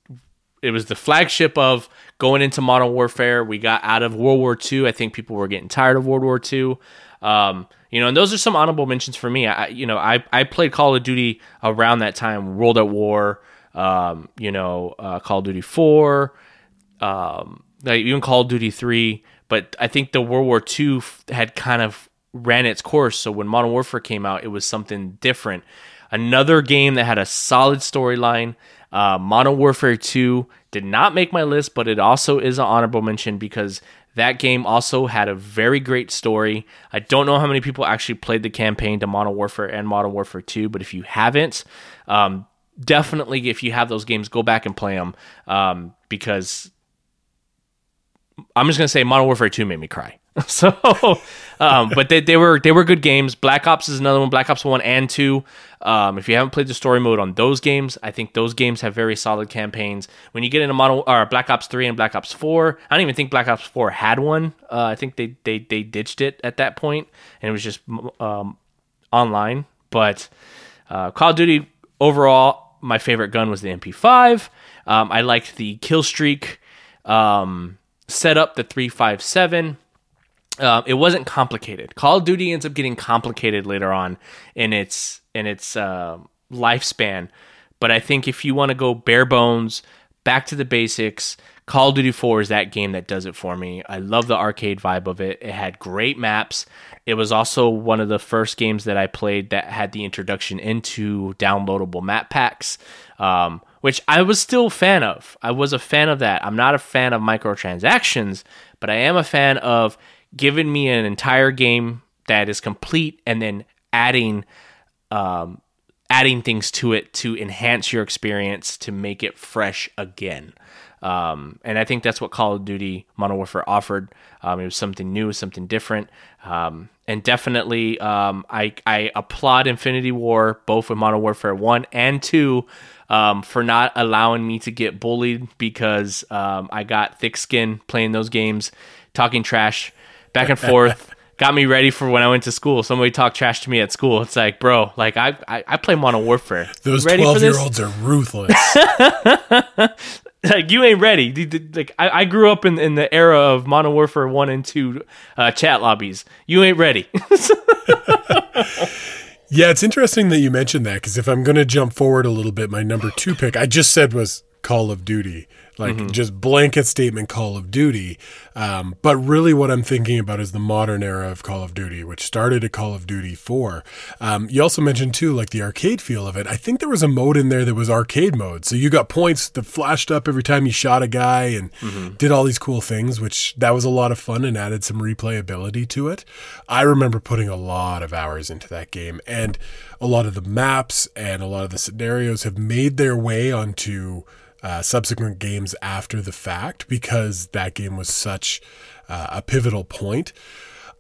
it was the flagship of going into Modern Warfare. We got out of World War II. I think people were getting tired of World War II. Um, you know, and those are some honorable mentions for me. I, you know, I, I played Call of Duty around that time, World at War, um, you know, uh, Call of Duty 4, um, even Call of Duty 3. But I think the World War II f- had kind of ran its course. So when Modern Warfare came out, it was something different. Another game that had a solid storyline. Uh, Modern Warfare 2 did not make my list, but it also is an honorable mention because that game also had a very great story. I don't know how many people actually played the campaign to Modern Warfare and Modern Warfare 2, but if you haven't, um, definitely if you have those games, go back and play them um, because I'm just gonna say Modern Warfare 2 made me cry. (laughs) So, um, but they, they were they were good games. Black Ops is another one. Black Ops one and two. Um, if you haven't played the story mode on those games, I think those games have very solid campaigns. When you get into Modern or Black Ops three and Black Ops four, I don't even think Black Ops four had one. Uh, I think they, they they ditched it at that point, and it was just um, online. But uh, Call of Duty overall, my favorite gun was the MP5. Um, I liked the kill streak um, setup, the three five seven. Uh, it wasn't complicated. Call of Duty ends up getting complicated later on in its in its uh, lifespan, but I think if you want to go bare bones, back to the basics, Call of Duty 4 is that game that does it for me. I love the arcade vibe of it. It had great maps. It was also one of the first games that I played that had the introduction into downloadable map packs, um, which I was still a fan of. I was a fan of that. I'm not a fan of microtransactions, but I am a fan of giving me an entire game that is complete and then adding um, adding things to it to enhance your experience to make it fresh again. Um, and I think that's what Call of Duty Modern Warfare offered. Um, it was something new, something different, um, and definitely um, I, I applaud Infinity Ward both with Modern Warfare one and two um, for not allowing me to get bullied because um, I got thick skin playing those games, talking trash back and (laughs) forth. got me ready for when I went to school. Somebody talked trash to me at school. It's like, bro, like I I, I play Modern Warfare. Those twelve year olds are ruthless. (laughs) (laughs) like you ain't ready. Like I, I grew up in, in the era of Modern Warfare one and two uh, chat lobbies. You ain't ready. (laughs) yeah, it's interesting that you mentioned that because if I'm going to jump forward a little bit, my number two pick I just said was Call of Duty. Like Mm-hmm. just blanket statement Call of Duty. Um, but really, what I'm thinking about is the modern era of Call of Duty, which started at Call of Duty 4. Um, you also mentioned, too, like the arcade feel of it. I think there was a mode in there that was arcade mode. So you got points that flashed up every time you shot a guy and did all these cool things, which that was a lot of fun and added some replayability to it. I remember putting a lot of hours into that game, and a lot of the maps and a lot of the scenarios have made their way onto uh, subsequent games after the fact because that game was such uh, a pivotal point.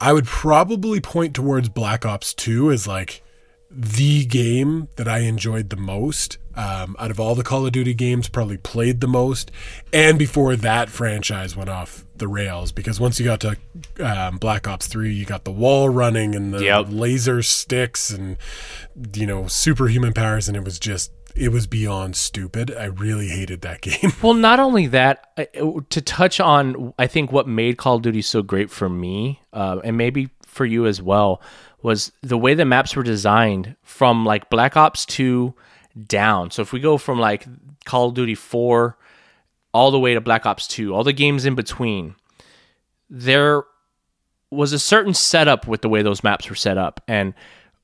I would probably point towards Black Ops 2 as like the game that I enjoyed the most um, out of all the Call of Duty games, probably played the most. And before that franchise went off the rails, because once you got to um, Black Ops 3, you got the wall running and the Yep. laser sticks and, you know, superhuman powers, and it was just. It was beyond stupid. I really hated that (laughs) game. well, not only that, to touch on, I think what made Call of Duty so great for me, uh, and maybe for you as well, was the way the maps were designed from like Black Ops 2 down. So if we go from like Call of Duty 4 all the way to Black Ops 2, all the games in between, there was a certain setup with the way those maps were set up. And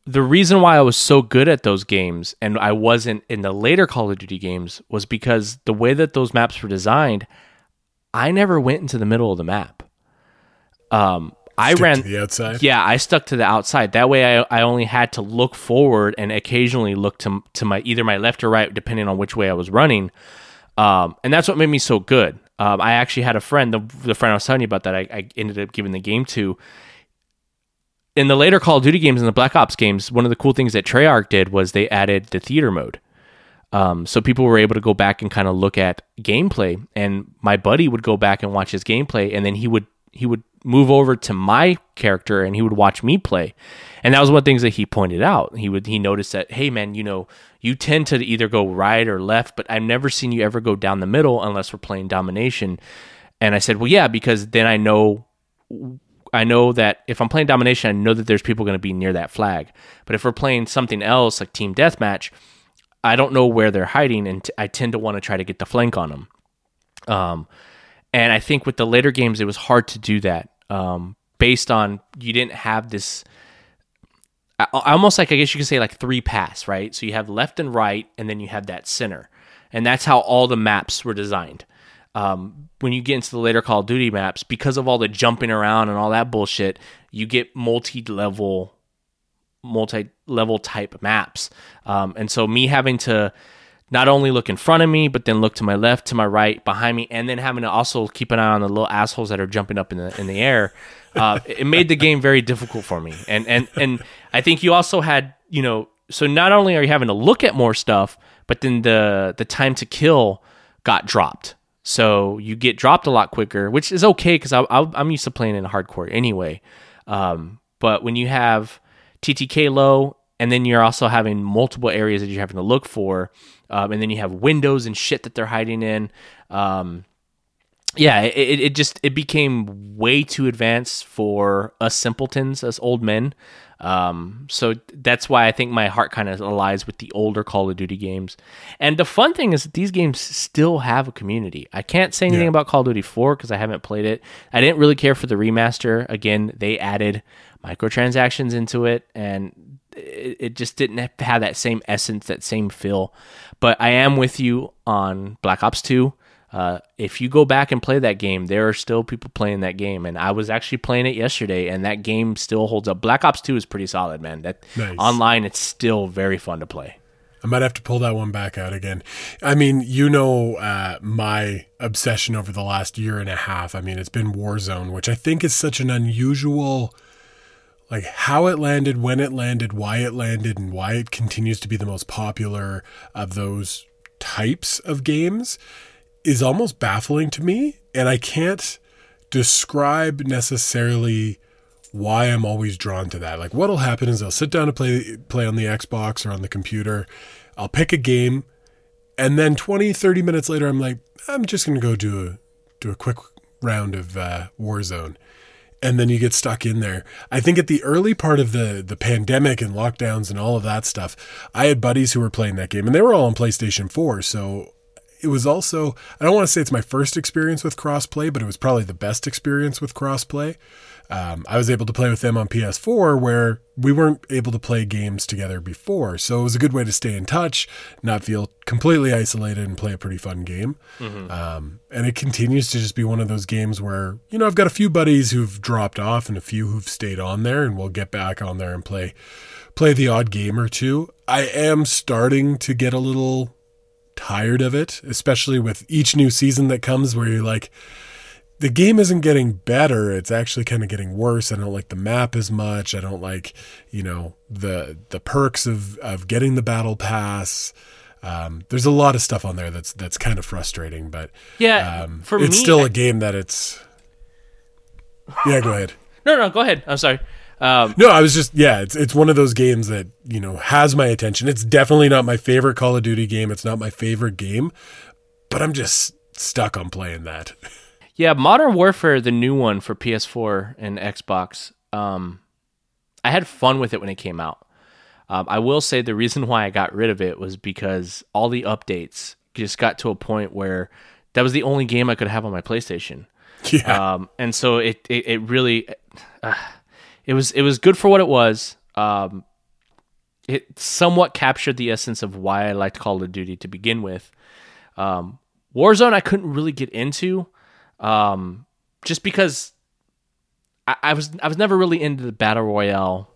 the reason why I was so good at those games and I wasn't in the later Call of Duty games was because the way that those maps were designed, I never went into the middle of the map. Um, I Stick ran to the outside. Yeah, I stuck to the outside. That way, I, I only had to look forward and occasionally look to to my either my left or right, depending on which way I was running. Um, and that's what made me so good. Um, I actually had a friend, the, the friend I was telling you about that I, I ended up giving the game to. In the later Call of Duty games and the Black Ops games, one of the cool things that Treyarch did was they added the theater mode. Um, so people were able to go back and kind of look at gameplay, and my buddy would go back and watch his gameplay, and then he would he would move over to my character and he would watch me play. And that was one of the things that he pointed out. He would he noticed that, hey man, you know, you tend to either go right or left, but I've never seen you ever go down the middle unless we're playing domination. And I said, well, yeah, because then I know I know that if I'm playing domination, I know that there's people going to be near that flag. But if we're playing something else like team deathmatch, I don't know where they're hiding, and t- I tend to want to try to get the flank on them. Um, and I think with the later games, it was hard to do that um, based on you didn't have this. I- I- Almost like I guess you could say like three pass, right? So you have left and right, and then you have that center, and that's how all the maps were designed. Um, when you get into the later Call of Duty maps, because of all the jumping around and all that bullshit, you get multi-level multi-level type maps. Um, and so me having to not only look in front of me, but then look to my left, to my right, behind me, and then having to also keep an eye on the little assholes that are jumping up in the in the air. Uh, it made the game very difficult for me. And and and I think you also had you know so not only are you having to look at more stuff, but then the the time to kill got dropped. So you get dropped a lot quicker, which is okay because I'm used to playing in hardcore anyway. Um, but when you have TTK low, and then you're also having multiple areas that you're having to look for, um, and then you have windows and shit that they're hiding in. Um, yeah, it, it just it became way too advanced for us simpletons, us old men. Um, so that's why I think my heart kind of lies with the older Call of Duty games. And the fun thing is that these games still have a community. I can't say anything Yeah. about Call of Duty 4 because I haven't played it. I didn't really care for the remaster. Again, they added microtransactions into it and it, it just didn't have- have that same essence, that same feel. But I am with you on Black Ops 2. Uh, if you go back and play that game, there are still people playing that game, and I was actually playing it yesterday, and that game still holds up. Black Ops Two is pretty solid, man. That Nice. online, it's still very fun to play. I might have to pull that one back out again. I mean, you know, uh, my obsession over the last year and a half. I mean, it's been Warzone, which I think is such an unusual, like how it landed, when it landed, why it landed, and why it continues to be the most popular of those types of games is almost baffling to me. And I can't describe necessarily why I'm always drawn to that. Like what'll happen is I'll sit down to play play on the Xbox or on the computer. I'll pick a game and then 20 30 minutes later I'm like I'm just going to go do a do a quick round of uh, Warzone. And then you get stuck in there. I think at the early part of the the pandemic and lockdowns and all of that stuff, I had buddies who were playing that game and they were all on PlayStation 4, so it was also I don't want to say it's my first experience with crossplay, but it was probably the best experience with crossplay. Um, I was able to play with them on PS4 where we weren't able to play games together before, so it was a good way to stay in touch, not feel completely isolated, and play a pretty fun game. Um, and it continues to just be one of those games where you know I've got a few buddies who've dropped off and a few who've stayed on there, and we'll get back on there and play play the odd game or two. I am starting to get a little tired of it, especially with each new season that comes where you're like, the game isn't getting better. It's actually kind of getting worse. I don't like the map as much. I don't like, you know, the the perks of of getting the battle pass. Um, there's a lot of stuff on there that's that's kind of frustrating, but Yeah, um, for it's me, still I- a game that it's. Yeah, go ahead. (laughs) no, no, go ahead. I'm sorry. Um, No, I was just yeah, it's it's one of those games that, you know, has my attention. It's definitely not my favorite Call of Duty game. It's not my favorite game, but I'm just stuck on playing that. (laughs) Yeah, Modern Warfare, the new one for PS4 and Xbox. Um, I had fun with it when it came out. Um, I will say the reason why I got rid of it was because all the updates just got to a point where that was the only game I could have on my PlayStation. (laughs) Yeah. Um, and so it it, it really uh, it was it was good for what it was. Um, it somewhat captured the essence of why I liked Call of Duty to begin with. Um, Warzone I couldn't really get into, um, just because I, I was I was never really into the battle royale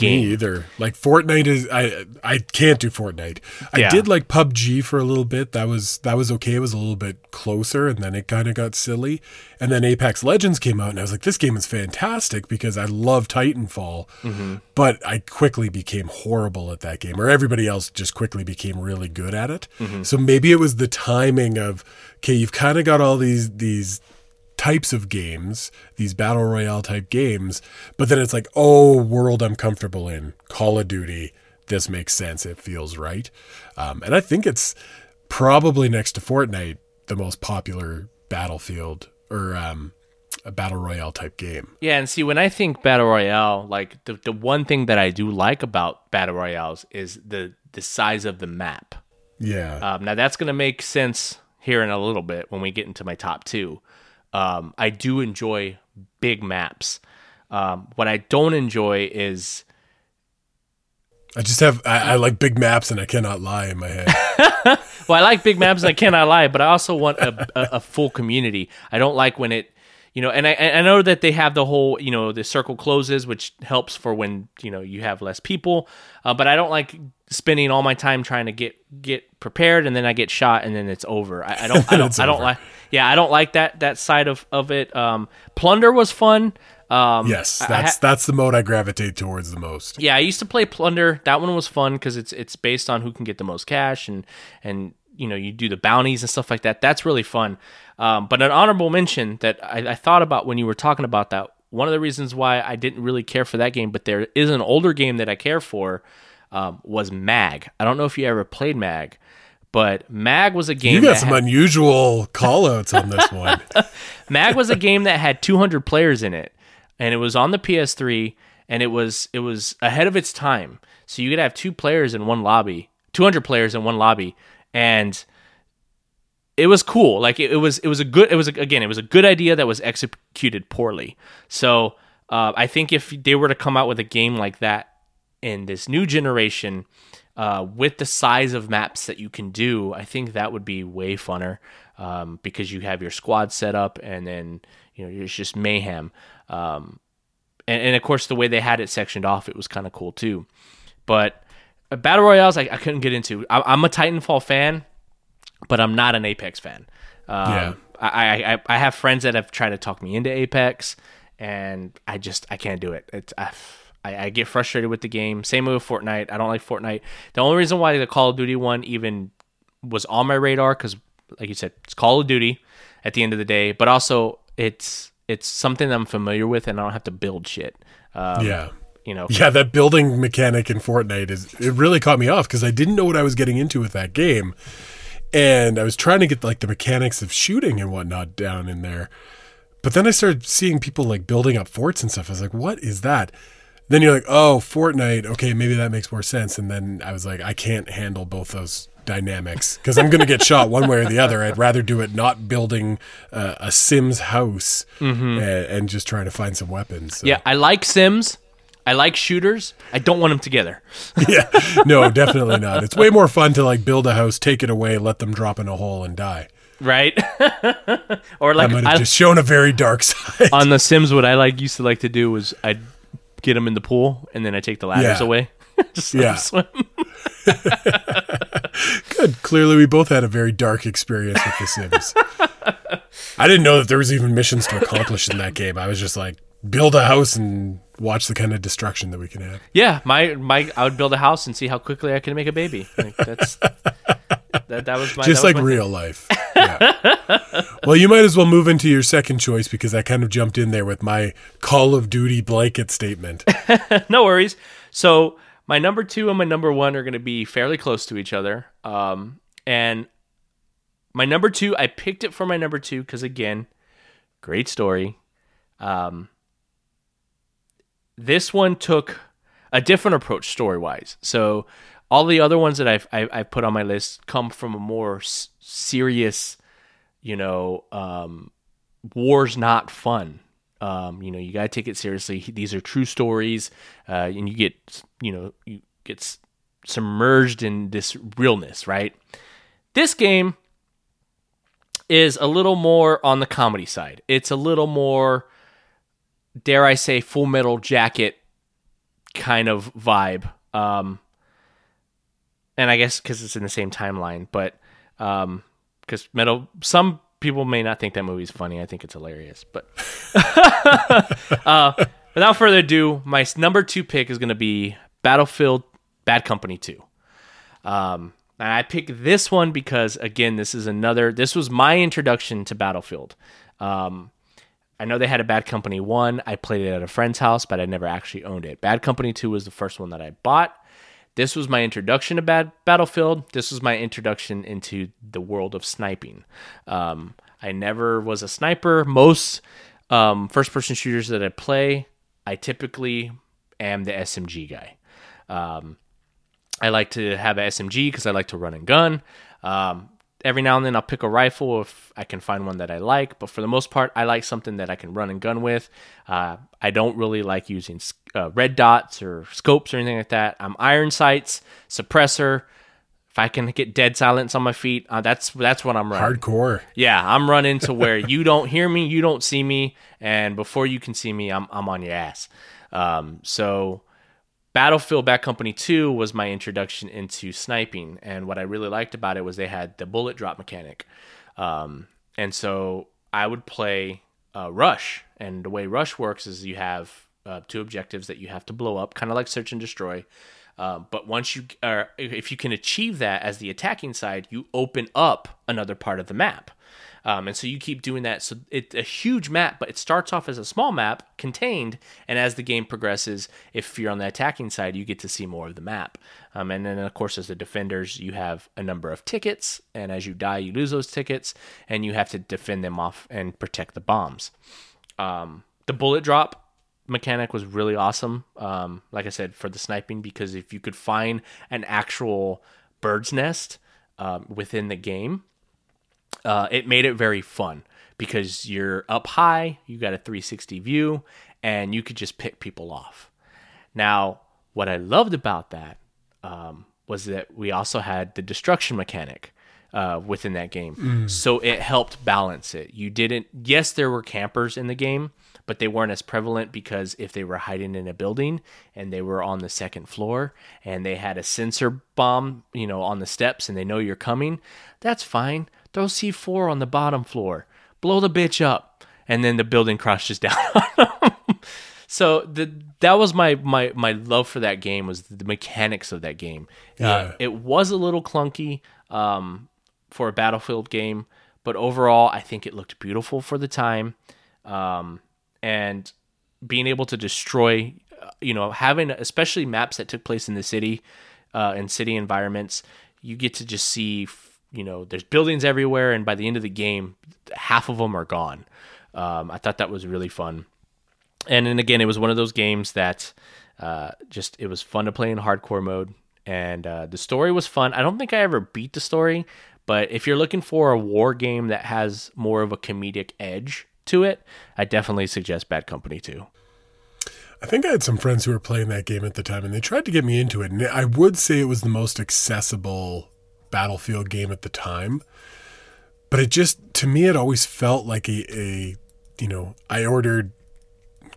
Me either. Like Fortnite is I I can't do Fortnite. I Yeah. did like PUBG for a little bit. That was that was okay. It was a little bit closer and then it kind of got silly. And then Apex Legends came out and I was like this game is fantastic because I love Titanfall. Mm-hmm. But I quickly became horrible at that game or everybody else just quickly became really good at it. Mm-hmm. So maybe it was the timing of okay, you've kind of got all these these types of games, these battle royale type games, but then it's like, oh, world I'm comfortable in, Call of Duty. This makes sense. It feels right. Um, and I think it's probably next to Fortnite the most popular Battlefield or um, a battle royale type game. Yeah, and see, when I think battle royale, like the the one thing that I do like about battle royales is the the size of the map. Yeah. Um, now that's going to make sense here in a little bit when we get into my top two. Um, I do enjoy big maps. Um, what I don't enjoy is I just have, I, I like big maps and I cannot lie in my head. (laughs) well, I like big maps. And I cannot lie, but I also want a, a, a full community. I don't like when it, you know, and I, I know that they have the whole, you know, the circle closes, which helps for when you know you have less people. Uh, but I don't like spending all my time trying to get get prepared, and then I get shot, and then it's over. I, I don't, I (laughs) don't, I don't like. Yeah, I don't like that that side of of it. Um, Plunder was fun. Um, yes, that's ha- that's the mode I gravitate towards the most. yeah, I used to play Plunder. That one was fun because it's it's based on who can get the most cash and and you know you do the bounties and stuff like that. That's really fun. Um, but an honorable mention that I, I thought about when you were talking about that. One of the reasons why I didn't really care for that game, but there is an older game that I care for, um, was Mag. I don't know if you ever played Mag, but Mag was a game. You got some had- unusual call outs on this one. (laughs) Mag was a game that had 200 players in it, and it was on the PS3, and it was it was ahead of its time. So you could have two players in one lobby, 200 players in one lobby, and it was cool. Like it, it was it was a good it was a, again it was a good idea that was executed poorly. So uh, I think if they were to come out with a game like that in this new generation. Uh, with the size of maps that you can do, I think that would be way funner um, because you have your squad set up and then you know it's just mayhem. Um, and, and of course, the way they had it sectioned off, it was kind of cool too. But uh, battle royales, I, I couldn't get into. I, I'm a Titanfall fan, but I'm not an Apex fan. Um, Yeah. I, I I have friends that have tried to talk me into Apex, and I just I can't do it. It's I, I, get frustrated with the game. Same with Fortnite. I don't like Fortnite. The only reason why the Call of Duty one even was on my radar because, like you said, it's Call of Duty at the end of the day, but also it's it's something that I'm familiar with, and I don't have to build shit. Um, yeah. you know, Yeah, that building mechanic in Fortnite is it really caught me off because I didn't know what I was getting into with that game. And I was trying to get like the mechanics of shooting and whatnot down in there. But then I started seeing people like building up forts and stuff. I was like, what is that? Then you're like, oh, Fortnite. Okay, maybe that makes more sense. And then I was like, I can't handle both those dynamics because I'm going to get shot one way or the other. I'd rather do it not building uh, a Sims house and, and just trying to find some weapons. So. yeah, I like Sims. I like shooters. I don't want them together. (laughs) yeah, no, definitely not. It's way more fun to like build a house, take it away, let them drop in a hole and die. right? (laughs) or like I might I, have just shown a very dark (laughs) side. on The Sims, what I like used to like to do was I'd get them in the pool and then I take the ladders Yeah. away. Just Yeah. swim. Good. Clearly, we both had a very dark experience with The Sims. I didn't know that there was even missions to accomplish in that game. I was just like, build a house and watch the kind of destruction that we can have. Yeah, my my I would build a house and see how quickly I can make a baby. Like, that's that, that was my Just was like my real life. Yeah. well, you might as well move into your second choice because I kind of jumped in there with my Call of Duty blanket statement. (laughs) no worries. So my number two and my number one are going to be fairly close to each other. Um, and my number two, I picked it for my number two because again, great story. Um, this one took a different approach story wise. So all the other ones that I've I, I've put on my list come from a more s- serious, you know, um, war's not fun. Um, you know, you gotta take it seriously. These are true stories, uh, and you get you know you get submerged in this realness, right? This game is a little more on the comedy side. It's a little more dare I say, Full Metal Jacket kind of vibe. Um, and I guess because it's in the same timeline, but um, because metal, some people may not think that movie's funny. I think it's hilarious, but (laughs) uh, without further ado, my number two pick is going to be Battlefield Bad Company Two. Um, and I picked this one because again, this is another. This was my introduction to Battlefield. Um, I know they had a Bad Company 1. I played it at a friend's house, but I never actually owned it. Bad Company 2 was the first one that I bought. This was my introduction to Bad Battlefield. This was my introduction into the world of sniping. Um, I never was a sniper. Most um, first person shooters that I play, I typically am the SMG guy. Um, I like to have a SMG because I like to run and gun. Um, every now and then I'll pick a rifle if I can find one that I like, but for the most part, I like something that I can run and gun with. Uh, I don't really like using uh, red dots or scopes or anything like that. I'm iron sights, suppressor. If I can get dead silence on my feet, uh, that's that's what I'm running. Hardcore. Yeah, I'm running to where you don't hear me, you don't see me, and before you can see me, I'm I'm on your ass. Um, so Battlefield Bad Company 2 was my introduction into sniping, and what I really liked about it was they had the bullet drop mechanic. Um, and so I would play uh, Rush, and the way Rush works is you have uh, two objectives that you have to blow up, kind of like Search and Destroy. Uh, but once you, if you can achieve that as the attacking side, you open up another part of the map. Um, and so you keep doing that. So it's a huge map, but it starts off as a small map contained. And as the game progresses, if you're on the attacking side, you get to see more of the map. Um, and then, of course, as the defenders, you have a number of tickets. And as you die, you lose those tickets. And you have to defend them off and protect the bombs. Um, the bullet drop mechanic was really awesome. Um, like I said, for the sniping, because if you could find an actual bird's nest um, within the game, uh, it made it very fun because you're up high, you got a 360 view, and you could just pick people off. Now, what I loved about that um, was that we also had the destruction mechanic uh, within that game. So it helped balance it. You didn't, yes, there were campers in the game, but they weren't as prevalent because if they were hiding in a building and they were on the second floor and they had a sensor bomb, you know, on the steps and they know you're coming, that's fine. Throw C4 on the bottom floor, blow the bitch up, and then the building crashes down. (laughs) So the that was my my my love for that game was the mechanics of that game. Uh, it was a little clunky um, for a Battlefield game, but overall I think it looked beautiful for the time. Um, and being able to destroy, uh, you know, having especially maps that took place in the city, uh, in city environments, you get to just see, you know, there's buildings everywhere, and by the end of the game, half of them are gone. Um, I thought that was really fun and then again, it was one of those games that uh, just it was fun to play in hardcore mode, and uh, the story was fun. I don't think I ever beat the story, but if you're looking for a war game that has more of a comedic edge to it, I definitely suggest Bad Company 2. I think I had some friends who were playing that game at the time, and they tried to get me into it. And I would say it was the most accessible Battlefield game at the time. But it just, to me, it always felt like a, a you know, I ordered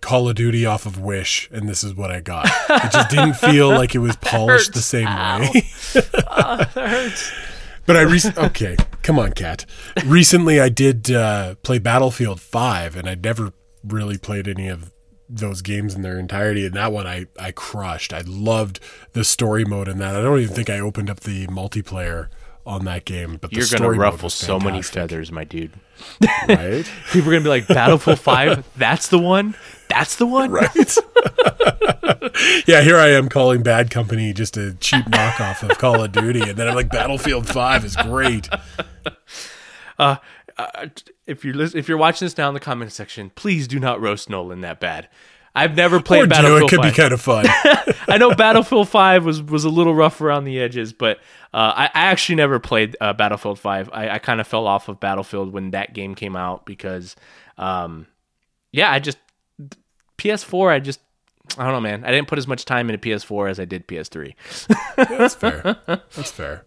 Call of Duty off of Wish, and this is what I got. It just didn't feel (laughs) like it was polished the same way. (laughs) (laughs) But I rec- okay, come on, cat. Recently, I did uh, play Battlefield Five, and I'd never really played any of those games in their entirety. And that one, I I crushed. I loved the story mode in that. I don't even think I opened up the multiplayer on that game. But You're story gonna ruffle so many feathers, my dude. right? (laughs) People are gonna be like, Battlefield 5, (laughs) that's the one? That's the one? right? (laughs) yeah, here I am calling Bad Company just a cheap knockoff of Call of Duty, and then I'm like, Battlefield Five is great. Uh, if you're if you're watching this down in the comment section, please do not roast Nolan that bad. I've never played Or do it could 5. be kind of fun. (laughs) I know Battlefield 5 was was a little rough around the edges, but uh, I, I actually never played uh, Battlefield 5. I, I kind of fell off of Battlefield when that game came out because, um, yeah, I just PS4. I just I don't know, man. I didn't put as much time into PS4 as I did PS3. That's fair. (laughs) That's fair.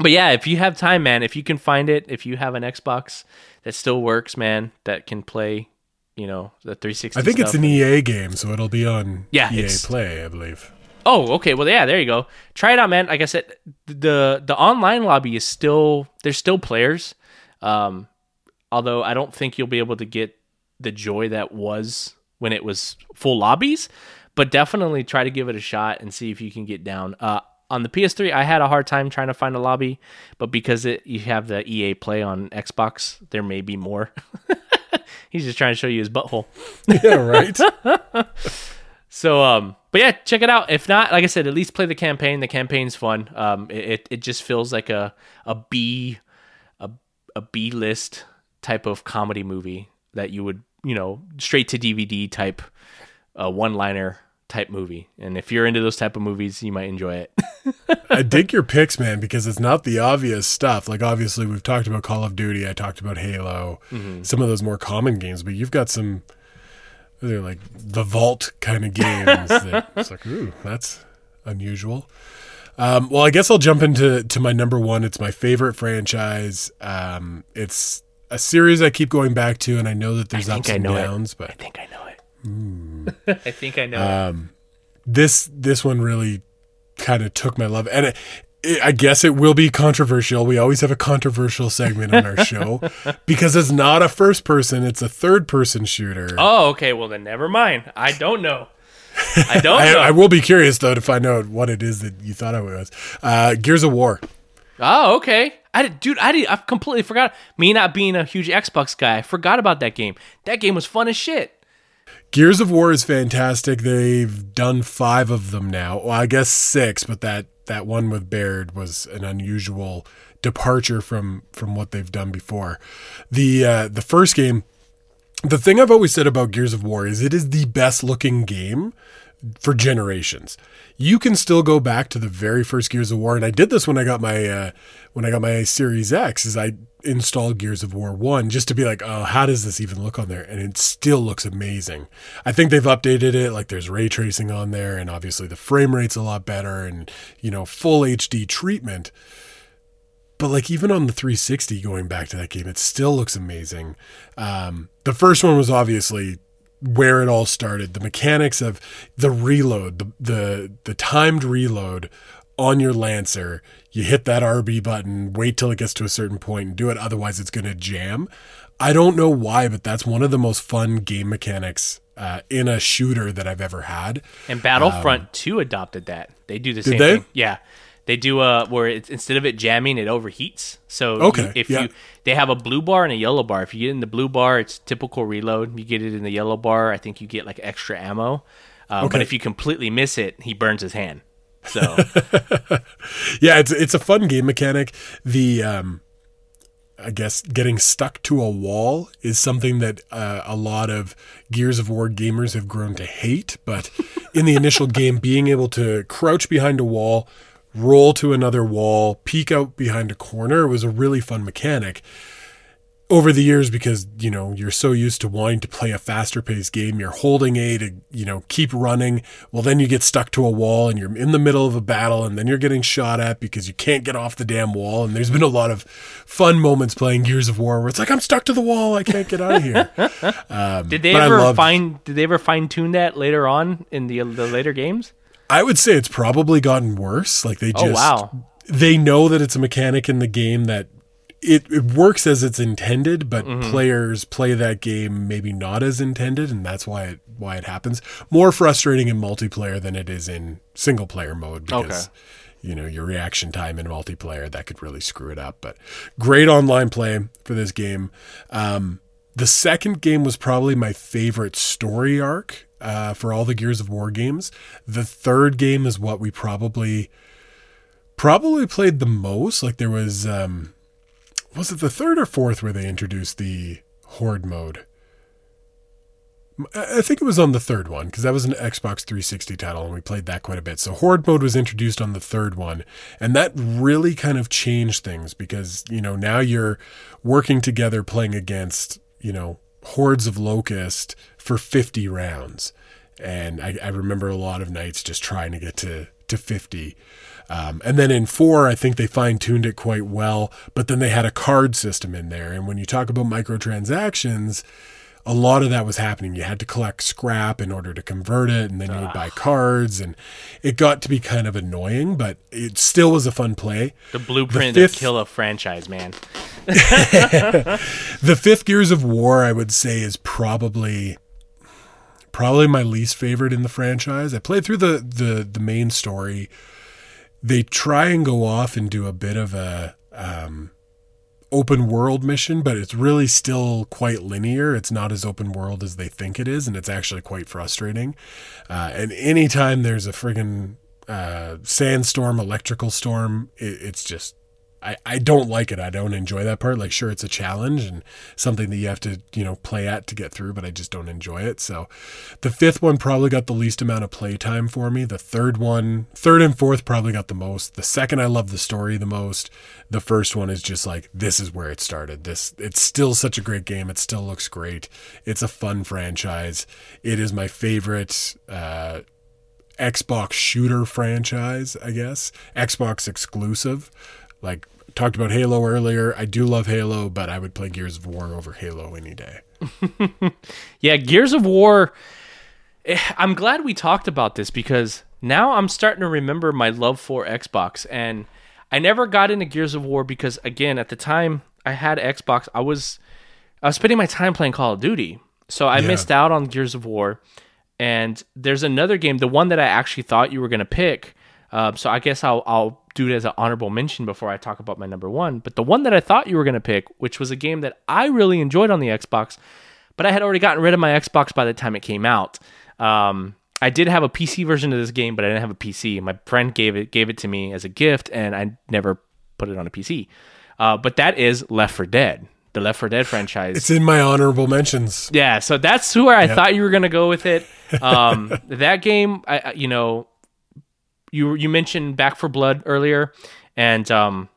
But yeah, if you have time, man, if you can find it, if you have an Xbox that still works, man, that can play, you know, the 360. I think it's an EA game, so it'll be on Yeah, EA Play, I believe. Oh, okay. Well, yeah, there you go. Try it out, man. Like I said, the the online lobby is still there's still players. Um, although I don't think you'll be able to get the joy that was when it was full lobbies, but definitely try to give it a shot and see if you can get down. Uh, on the PS3, I had a hard time trying to find a lobby, but because it you have the EA Play on Xbox, there may be more. (laughs) He's just trying to show you his butthole. (laughs) yeah, right. (laughs) So, um, but yeah, check it out. If not, like I said, at least play the campaign. The campaign's fun. Um, it, it, just feels like a a B a a B list type of comedy movie that you would you know straight to DVD type uh, one liner type movie. And if you're into those type of movies, you might enjoy it. (laughs) I dig your picks, man, because it's not the obvious stuff. Like obviously we've talked about Call of Duty, I talked about Halo, Mm-hmm. some of those more common games, but you've got some they're like the vault kind of games that (laughs) it's like, ooh, that's unusual. Um, well, I guess I'll jump into to my number one. It's my favorite franchise. Um, it's a series I keep going back to, and I know that there's I ups and know it. downs, but I think I know it. (laughs) I think I know Um, this this one really kind of took my love and it, it, i guess it will be controversial we always have a controversial segment on our (laughs) show because it's not a first person it's a third person shooter. Oh, okay. Well, then never mind. I don't know. I (laughs) don't I, know. I will be curious though to find out what it is that you thought I was. Uh, Gears of War. Oh, okay. I did, dude. I did. I completely forgot. Me not being a huge Xbox guy, I forgot about that game. That game was fun as shit. Gears of War is fantastic. They've done five of them now. Well, I guess six, but that that one with Baird was an unusual departure from from what they've done before. The uh, the first game, the thing I've always said about Gears of War is it is the best looking game for generations. You can still go back to the very first Gears of War, and I did this when I got my uh, when I got my Series X. Is I installed Gears of War one just to be like, oh, how does this even look on there? And it still looks amazing. I think they've updated it. Like there's ray tracing on there, and obviously the frame rate's a lot better, and you know full HD treatment. But like even on the 360, going back to that game, it still looks amazing. Um, the first one was obviously where it all started. The mechanics of the reload, the the the timed reload on your Lancer. You hit that RB button, wait till it gets to a certain point and do it, otherwise it's gonna jam. I don't know why, but that's one of the most fun game mechanics uh, in a shooter that I've ever had. And Battlefront 2 adopted that. They do the same they? thing. Yeah. They do uh where it's instead of it jamming, it overheats. So you- Okay, if yeah. you they have a blue bar and a yellow bar. If you get in the blue bar, it's typical reload. You get it in the yellow bar, I think you get like extra ammo. Um, But if you completely miss it, he burns his hand. So (laughs) yeah, it's it's a fun game mechanic. The um, I guess getting stuck to a wall is something that uh, a lot of Gears of War gamers have grown to hate. But in the initial (laughs) game, being able to crouch behind a wall, roll to another wall, peek out behind a corner It was a really fun mechanic. Over the years, because you know you're so used to wanting to play a faster paced game, you're holding A to you know keep running. Well, then you get stuck to a wall and you're in the middle of a battle, and then you're getting shot at because you can't get off the damn wall. And there's been a lot of fun moments playing Gears of War where it's like I'm stuck to the wall, I can't get out of here. (laughs) Um, did they ever loved- fine did they ever fine tune that later on in the the later games? I would say it's probably gotten worse. Like they Oh, just wow. they know that it's a mechanic in the game that it, it works as it's intended, but Mm-hmm. players play that game maybe not as intended, and that's why it why it happens. More frustrating in multiplayer than it is in single player mode because Okay. you know your reaction time in multiplayer that could really screw it up. But great online play for this game. Um, the second game was probably my favorite story arc uh, for all the Gears of War games. The third game is what we probably probably played the most. Like there was um, was it the third or fourth where they introduced the horde mode? I think it was on the third one because that was an Xbox 360 title and we played that quite a bit. So Horde mode was introduced on the third one and that really kind of changed things because, you know, now you're working together playing against, you know, hordes of locust for 50 rounds. And I, I remember a lot of nights just trying to get to, to 50. Um, and then in four, I think they fine tuned it quite well, but then they had a card system in there. And when you talk about microtransactions, a lot of that was happening. You had to collect scrap in order to convert it, and then you would buy cards, and it got to be kind of annoying, but it still was a fun play. The blueprint fifth- to kill a franchise, man. (laughs) The fifth Gears of War, I would say, is probably probably my least favorite in the franchise. I played through the the the main story. They try and go off and do a bit of a um, open world mission, but it's really still quite linear. It's not as open world as they think it is, and it's actually quite frustrating. Uh, and anytime there's a friggin' uh, sandstorm, electrical storm, it, it's just I, I don't like it. I don't enjoy that part. Like, sure, it's a challenge and something that you have to, you know, play at to get through, but I just don't enjoy it. So the fifth one probably got the least amount of play time for me. The third one, third and fourth probably got the most. The second, I love the story the most. The first one is just like, this is where it started. This, it's still such a great game. It still looks great. It's a fun franchise. It is my favorite, uh, Xbox shooter franchise, I guess. Xbox exclusive. Like talked about Halo earlier. I do love Halo, but I would play Gears of War over Halo any day. (laughs) Yeah, Gears of War. eh, I'm glad we talked about this because now I'm starting to remember my love for Xbox. And I never got into Gears of War because, again, at the time I had Xbox, I was I was spending my time playing Call of Duty, so I Yeah. missed out on Gears of War. And there's another game, the one that I actually thought you were gonna pick. Um, so I guess I'll I'll do it as an honorable mention before I talk about my number one. But the one that I thought you were gonna pick, which was a game that I really enjoyed on the Xbox, but I had already gotten rid of my Xbox by the time it came out. Um, I did have a PC version of this game, but I didn't have a PC. My friend gave it gave it to me as a gift, and I never put it on a PC. Uh, but that is Left 4 Dead, the Left 4 Dead franchise. It's in my honorable mentions. Yeah, so that's where I thought you were gonna go with it. (laughs) Um, that game, I- you know, you you mentioned Back 4 Blood earlier, and um,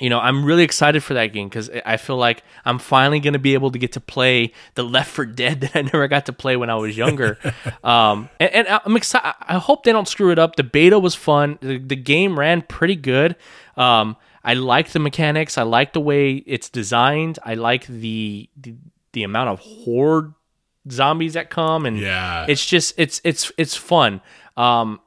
you know, I'm really excited for that game because I feel like I'm finally gonna be able to get to play the Left 4 Dead (laughs) that I never got to play when I was younger. (laughs) um, and, and I'm excited. I hope they don't screw it up. The beta was fun. The, the game ran pretty good. Um, I like the mechanics. I like the way it's designed. I like the the, the amount of horde zombies that come and Yeah. it's just it's it's it's fun um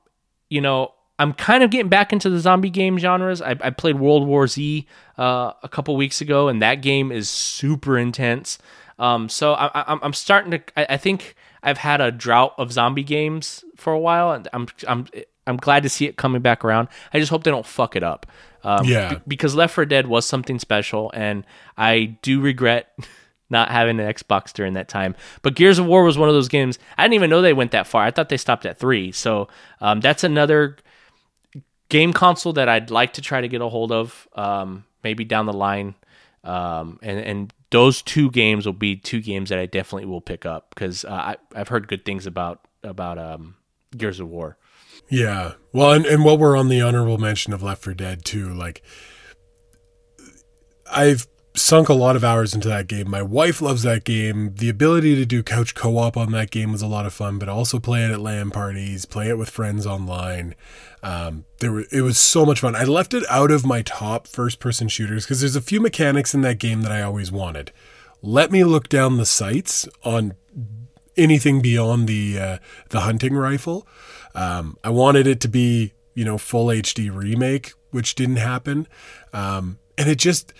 you know i'm kind of getting back into the zombie game genres. I, I played world war z uh, a couple weeks ago and that game is super intense. Um so i, i'm starting to I, I think i've had a drought of zombie games for a while and i'm i'm i'm glad to see it coming back around. I just hope they don't fuck it up. Um, Yeah. be- because left 4 dead was something special and i do regret (laughs) not having an Xbox during that time. But Gears of War was one of those games. I didn't even know they went that far. I thought they stopped at three. So um, that's another game console that I'd like to try to get a hold of, um, maybe down the line. Um, and and those two games will be two games that I definitely will pick up because uh, I, I've heard good things about about um, Gears of War. Yeah. Well, and, and while we're on the honorable mention of Left 4 Dead too, like I've sunk a lot of hours into that game. My wife loves that game. The ability to do couch co-op on that game was a lot of fun, but also play it at LAN parties, play it with friends online. Um, there were, it was so much fun. I left it out of my top first-person shooters because there's a few mechanics in that game that I always wanted. Let me look down the sights on anything beyond the uh, the hunting rifle. Um, I wanted it to be you know full HD remake, which didn't happen, um, and it just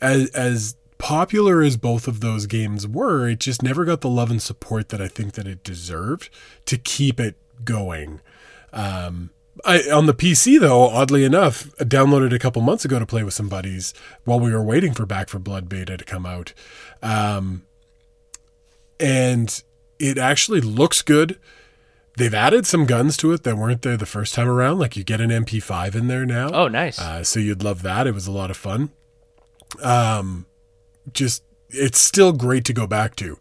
as as popular as both of those games were, it just never got the love and support that I think that it deserved to keep it going. Um, I, on the PC though, oddly enough, I downloaded a couple months ago to play with some buddies while we were waiting for Back 4 Blood beta to come out. Um, and it actually looks good. They've added some guns to it that weren't there the first time around. Like you get an MP5 in there now. Oh, nice. Uh, so you'd love that. It was a lot of fun. Um, just it's still great to go back to.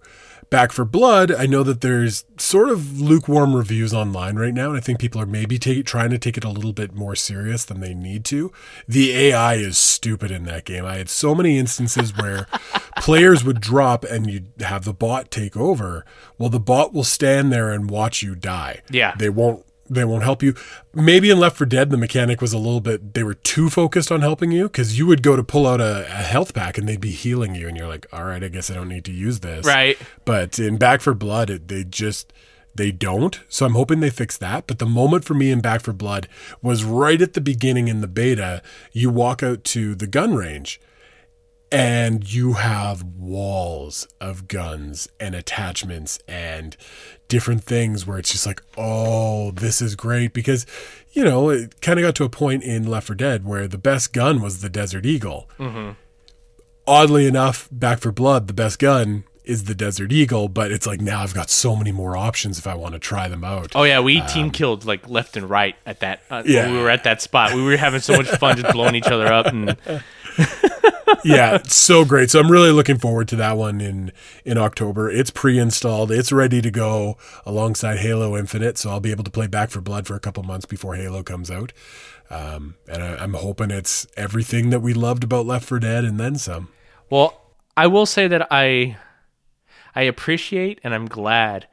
Back 4 Blood, I know that there's sort of lukewarm reviews online right now, and I think people are maybe take, trying to take it a little bit more serious than they need to. The AI is stupid in that game. I had so many instances where (laughs) players would drop and you'd have the bot take over. Well, the bot will stand there and watch you die. Yeah. They won't they won't help you. Maybe in Left 4 Dead, the mechanic was a little bit, they were too focused on helping you because you would go to pull out a, a, health pack and they'd be healing you. And you're like, all right, I guess I don't need to use this. Right. But in Back 4 Blood, it, they just, they don't. So I'm hoping they fix that. But the moment for me in Back 4 Blood was right at the beginning in the beta. You walk out to the gun range and you have walls of guns and attachments and different things where it's just like, oh, this is great because, you know, it kind of got to a point in Left 4 Dead where the best gun was the Desert Eagle. Mm-hmm. Oddly enough, Back 4 Blood, the best gun is the Desert Eagle, but it's like now I've got so many more options if I want to try them out. Oh yeah, we um, team killed like left and right at that. Uh, yeah, we were at that spot. We were having so much fun just blowing each other up and (laughs) yeah, so great. So I'm really looking forward to that one in in October. It's pre-installed. It's ready to go alongside Halo Infinite, so I'll be able to play Back 4 Blood for a couple months before Halo comes out. Um, and I, I'm hoping it's everything that we loved about Left 4 Dead and then some. Well, I will say that I I appreciate and I'm glad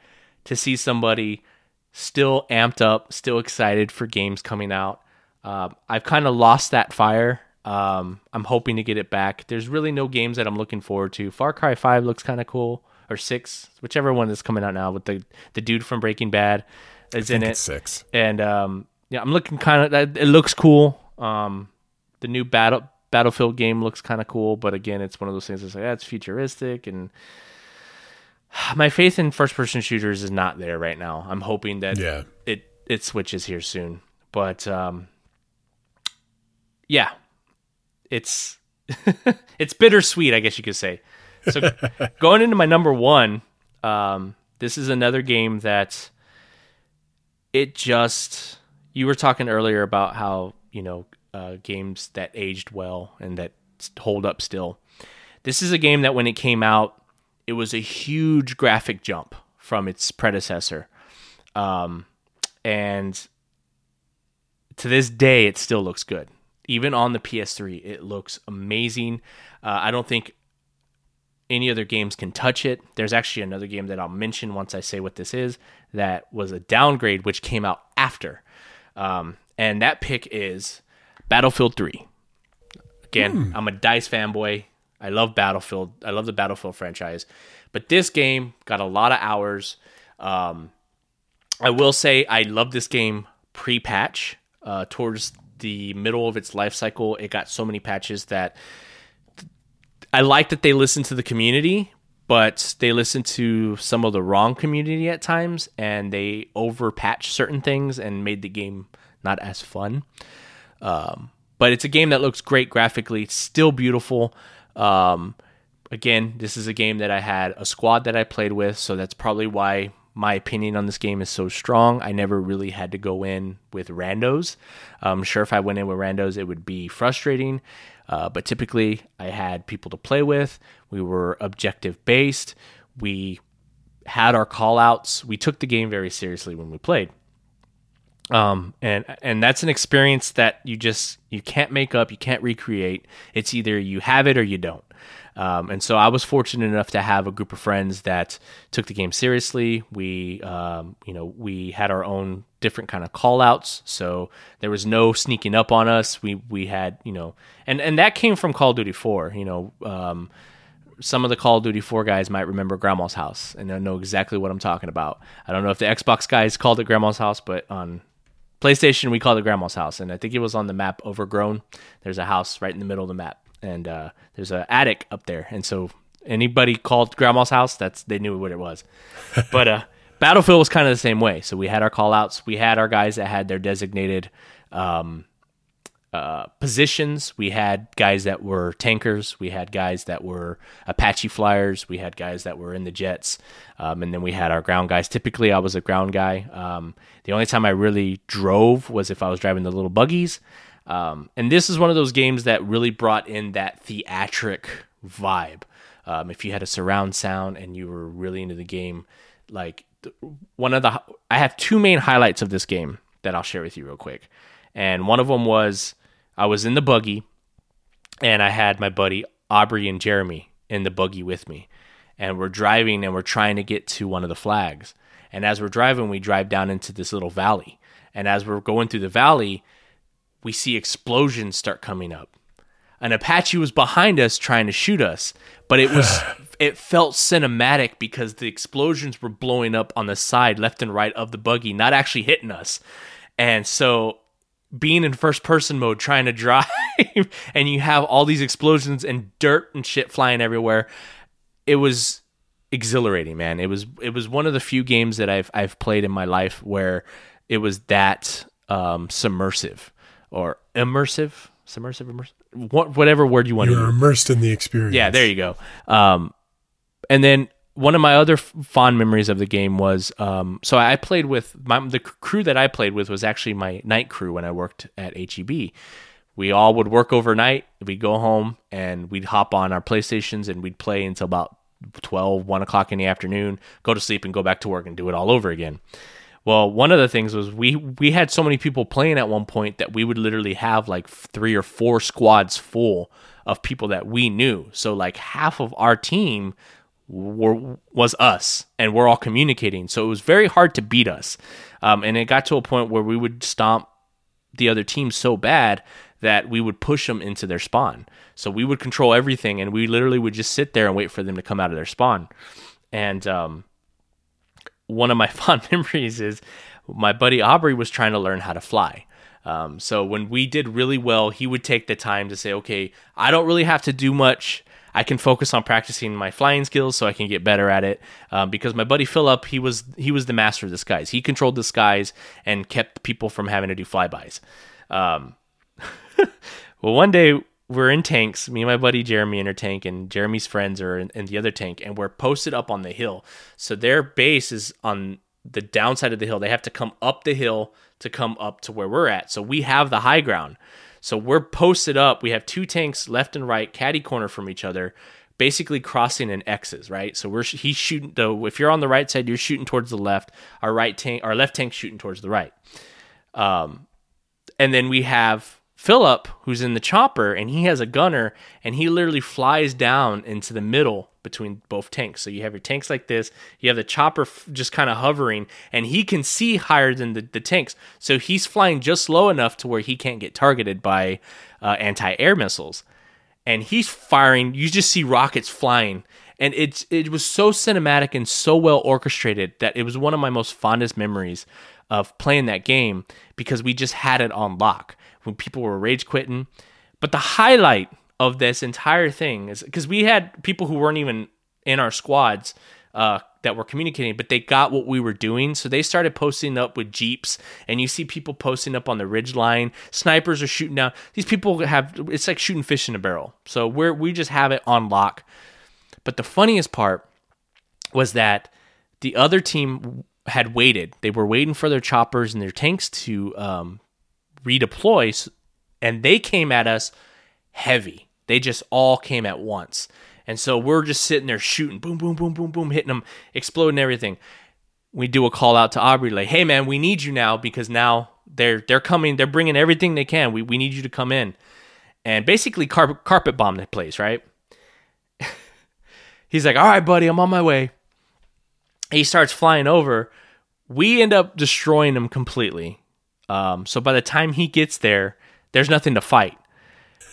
to see somebody still amped up, still excited for games coming out. Uh, I've kind of lost that fire um, I'm hoping to get it back. There's really no games that I'm looking forward to. Far Cry 5 looks kind of cool, or 6, whichever one is coming out now with the, the dude from Breaking Bad is in it. 6. And um, yeah, I'm looking kind of, it looks cool. Um, the new battle Battlefield game looks kind of cool, but again, it's one of those things that's like, yeah, it's futuristic and (sighs) my faith in first person shooters is not there right now. I'm hoping that yeah. it it switches here soon. But um, yeah, it's (laughs) it's bittersweet, I guess you could say. So (laughs) going into my number one, um, this is another game that it just you were talking earlier about how you know uh, games that aged well and that hold up still. This is a game that when it came out, it was a huge graphic jump from its predecessor, um, and to this day, it still looks good even on the PS3, it looks amazing. Uh, I don't think any other games can touch it. There's actually another game that I'll mention once I say what this is that was a downgrade, which came out after. Um, and that pick is Battlefield 3. Again, mm. I'm a DICE fanboy. I love Battlefield. I love the Battlefield franchise. But this game got a lot of hours. Um, I will say I love this game pre patch. Uh, towards the middle of its life cycle, it got so many patches that I like that they listen to the community, but they listen to some of the wrong community at times and they over patch certain things and made the game not as fun. Um, but it's a game that looks great graphically, still beautiful. Um, again, this is a game that I had a squad that I played with, so that's probably why my opinion on this game is so strong. I never really had to go in with randos. I'm um, sure if I went in with randos, it would be frustrating. Uh, but typically, I had people to play with. We were objective based. We had our call outs. We took the game very seriously when we played. Um, and and that's an experience that you just you can't make up, you can't recreate. It's either you have it or you don't. Um, and so I was fortunate enough to have a group of friends that took the game seriously. We, um, you know, we had our own different kind of call outs. So there was no sneaking up on us. We, we had, you know, and, and that came from Call of Duty 4, you know, um, some of the Call of Duty 4 guys might remember Grandma's House and they know exactly what I'm talking about. I don't know if the Xbox guys called it Grandma's House, but on PlayStation, we called it Grandma's House. And I think it was on the map Overgrown. There's a house right in the middle of the map and uh, there's an attic up there, and so anybody called grandma's house, that's they knew what it was. (laughs) but uh, Battlefield was kind of the same way. So we had our call outs, we had our guys that had their designated um, uh, positions. We had guys that were tankers. We had guys that were Apache flyers. We had guys that were in the jets. Um, and then we had our ground guys. Typically, I was a ground guy. Um, the only time I really drove was if I was driving the little buggies. Um, and this is one of those games that really brought in that theatric vibe. Um, if you had a surround sound and you were really into the game, like one of the, I have two main highlights of this game that I'll share with you real quick. And one of them was I was in the buggy and I had my buddy Aubrey and Jeremy in the buggy with me. And we're driving and we're trying to get to one of the flags. And as we're driving, we drive down into this little valley And as we're going through the valley, we see explosions start coming up. An Apache was behind us trying to shoot us, but it was (sighs) it felt cinematic because the explosions were blowing up on the side left and right of the buggy, not actually hitting us. And so being in first person mode trying to drive (laughs) and you have all these explosions and dirt and shit flying everywhere, it was exhilarating, man. It was it was one of the few games that I've I've played in my life where it was that um, submersive or immersive, submersive, immersive, what, whatever word you want You're to use. immersed in the experience. Yeah, there you go. Um, and then one of my other f- fond memories of the game was um, so I played with my the crew that I played with was actually my night crew when I worked at HEB. We all would work overnight. We'd go home and we'd hop on our PlayStations and we'd play until about 12, 1 o'clock in the afternoon, go to sleep and go back to work and do it all over again. Well, one of the things was we we had so many people playing at one point that we would literally have like three or four squads full of people that we knew. So like half of our team were was us, and we're all communicating. So it was very hard to beat us, um, and it got to a point where we would stomp the other team so bad that we would push them into their spawn. So we would control everything, and we literally would just sit there and wait for them to come out of their spawn. And um, one of my (laughs) fond memories is my buddy Aubrey was trying to learn how to fly. Um, so when we did really well, he would take the time to say, "Okay, I don't really have to do much. I can focus on practicing my flying skills so I can get better at it." Um, because my buddy Philip, he was he was the master of the skies. He controlled the skies and kept people from having to do flybys. Um, (laughs) well, one day we're in tanks. Me and my buddy Jeremy in our tank, and Jeremy's friends are in, in the other tank, and we're posted up on the hill. So their base is on the downside of the hill. They have to come up the hill to come up to where we're at. So we have the high ground. So we're posted up. We have two tanks left and right, caddy corner from each other, basically crossing in X's, right? So we're he's shooting. Though if you're on the right side, you're shooting towards the left. Our right tank, our left tank shooting towards the right. Um, and then we have Philip, who's in the chopper, and he has a gunner, and he literally flies down into the middle between both tanks. So you have your tanks like this, you have the chopper just kind of hovering, and he can see higher than the, the tanks. So he's flying just low enough to where he can't get targeted by uh, anti air missiles. And he's firing, you just see rockets flying. And it's it was so cinematic and so well orchestrated that it was one of my most fondest memories of playing that game because we just had it on lock when people were rage quitting. But the highlight of this entire thing is because we had people who weren't even in our squads uh, that were communicating, but they got what we were doing. So they started posting up with Jeeps, and you see people posting up on the ridge line. Snipers are shooting down. These people have it's like shooting fish in a barrel. So we're we just have it on lock. But the funniest part was that the other team had waited. They were waiting for their choppers and their tanks to um, redeploy, and they came at us heavy. They just all came at once. And so we're just sitting there shooting, boom, boom, boom, boom, boom, hitting them, exploding everything. We do a call out to Aubrey, like, "Hey, man, we need you now because now they're they're coming, they're bringing everything they can. We we need you to come in." And basically, carpet carpet bomb the place, right? (laughs) He's like, "All right, buddy, I'm on my way." He starts flying over. We end up destroying him completely. Um, so by the time he gets there, there's nothing to fight.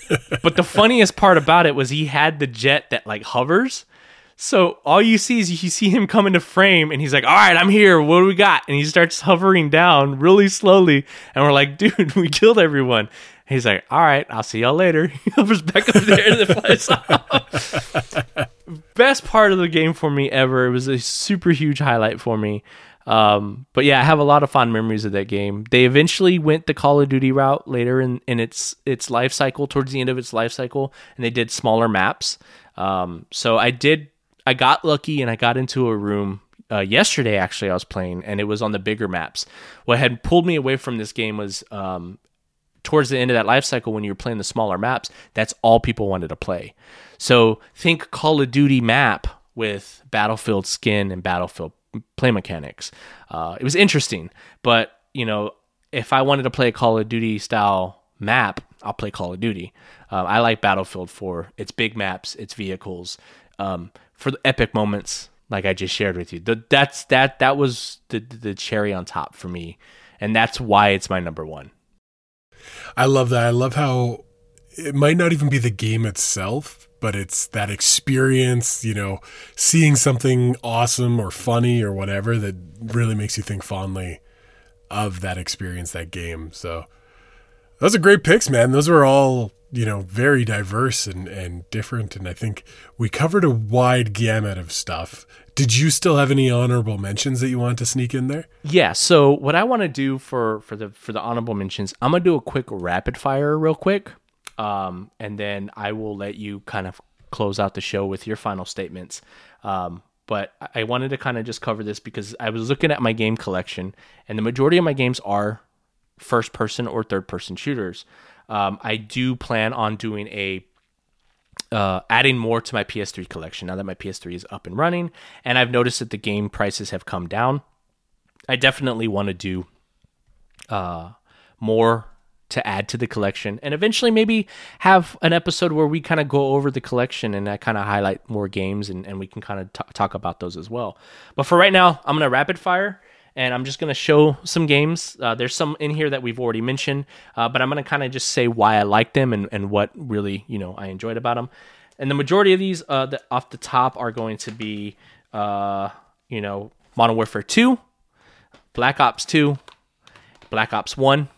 (laughs) but the funniest part about it was he had the jet that like hovers. So all you see is you see him come into frame and he's like, All right, I'm here. What do we got? And he starts hovering down really slowly. And we're like, Dude, (laughs) we killed everyone. And he's like, All right, I'll see y'all later. (laughs) He hovers back up there and then flies off. Best part of the game for me ever. It was a super huge highlight for me. Um, but yeah, I have a lot of fond memories of that game. They eventually went the Call of Duty route later in, in its its life cycle, towards the end of its life cycle, and they did smaller maps. Um, so I did, I got lucky and I got into a room uh, yesterday. Actually, I was playing, and it was on the bigger maps. What had pulled me away from this game was um, towards the end of that life cycle when you were playing the smaller maps. That's all people wanted to play. So think Call of Duty map with Battlefield skin and Battlefield play mechanics. Uh, it was interesting, but you know, if I wanted to play a Call of Duty style map, I'll play Call of Duty. Uh, I like Battlefield for its big maps, its vehicles, um, for the epic moments like I just shared with you. The, that's that that was the the cherry on top for me. and that's why it's my number one. I love that. I love how it might not even be the game itself, but it's that experience, you know, seeing something awesome or funny or whatever that really makes you think fondly of that experience, that game. So those are great picks, man. Those were all, you know, very diverse and, and different. And I think we covered a wide gamut of stuff. Did you still have any honorable mentions that you want to sneak in there? Yeah. So what I want to do for for the for the honorable mentions, I'm gonna do a quick rapid fire real quick, um, and then I will let you kind of close out the show with your final statements. Um, but I wanted to kind of just cover this because I was looking at my game collection, and the majority of my games are first person or third person shooters. Um, I do plan on doing a uh, adding more to my PS3 collection now that my PS3 is up and running, and I've noticed that the game prices have come down. I definitely want to do uh, more to add to the collection, and eventually maybe have an episode where we kind of go over the collection and I kind of highlight more games, and, and we can kind of t- talk about those as well. But for right now, I'm gonna rapid fire and I'm just going to show some games. Uh, there's some in here that we've already mentioned, uh, but I'm going to kind of just say why I like them and, and what really you know I enjoyed about them. And the majority of these uh, the, off the top are going to be uh, you know Modern Warfare 2, Black Ops 2, Black Ops 1.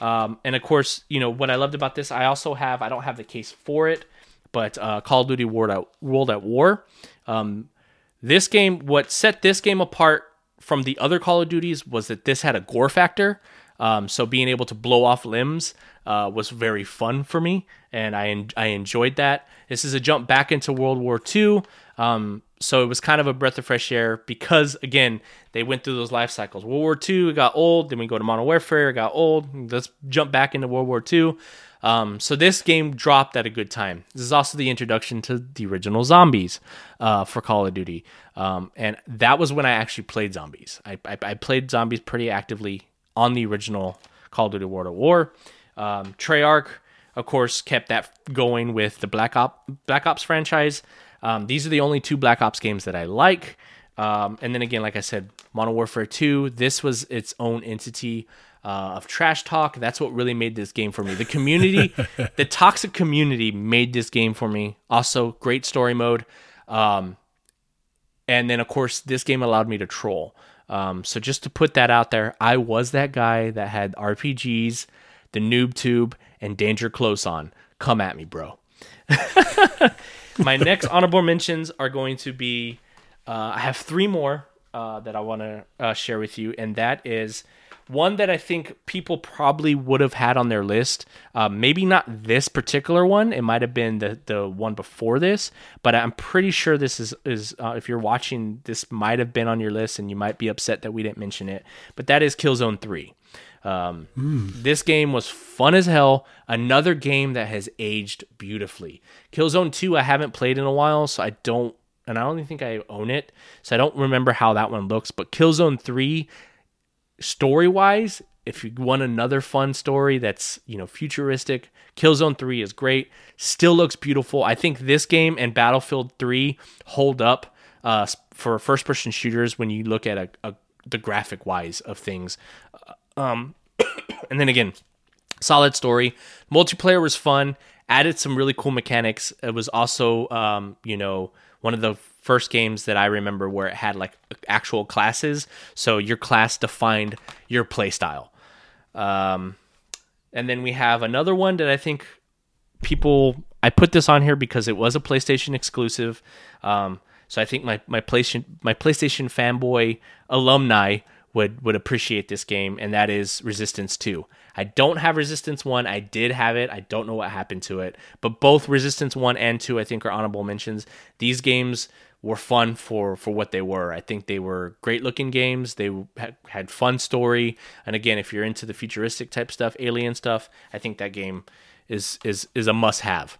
Um, and of course, you know what I loved about this. I also have I don't have the case for it, but uh, Call of Duty World at World at War. Um, this game, what set this game apart from the other Call of Duties was that this had a gore factor. Um, so being able to blow off limbs uh, was very fun for me, and I I enjoyed that. This is a jump back into World War II, um, so it was kind of a breath of fresh air because again they went through those life cycles. World War II got old, then we go to Modern Warfare, got old. Let's jump back into World War II. Um, so this game dropped at a good time. This is also the introduction to the original zombies uh, for Call of Duty, um, and that was when I actually played zombies. I, I, I, played zombies pretty actively on the original Call of Duty World at War. Um, Treyarch, of course, kept that going with the Black Ops Black Ops franchise. Um, these are the only two Black Ops games that I like. Um, and then again, like I said, Modern Warfare 2, this was its own entity uh, of trash talk. That's what really made this game for me. The community, (laughs) the toxic community made this game for me. Also, great story mode. Um, and then, of course, this game allowed me to troll. Um, so just to put that out there, I was that guy that had RPGs, the noob tube, and Danger Close on. Come at me, bro. (laughs) My next honorable mentions are going to be uh, I have three more uh, that I want to uh, share with you, and that is one that I think people probably would have had on their list. Uh, maybe not this particular one. It might have been the the one before this, but I'm pretty sure this is is uh, if you're watching, this might have been on your list, and you might be upset that we didn't mention it. But that is Killzone Three. Um, mm. This game was fun as hell. Another game that has aged beautifully. Killzone 2, I haven't played in a while, so I don't, and I don't even think I own it, so I don't remember how that one looks. But Killzone 3, story wise, if you want another fun story that's you know futuristic, Killzone 3 is great. Still looks beautiful. I think this game and Battlefield 3 hold up uh, for first person shooters when you look at a, a the graphic wise of things. Um, (coughs) and then again, solid story. Multiplayer was fun. Added some really cool mechanics. It was also, um, you know, one of the first games that I remember where it had like actual classes. So your class defined your playstyle. Um, and then we have another one that I think people. I put this on here because it was a PlayStation exclusive. Um, so I think my my PlayStation my PlayStation fanboy alumni would would appreciate this game, and that is Resistance Two. I don't have Resistance One. I did have it. I don't know what happened to it, but both Resistance One and Two, I think, are honorable mentions. These games were fun for for what they were. I think they were great looking games. They had fun story, and again, if you're into the futuristic type stuff, alien stuff, I think that game is is is a must have.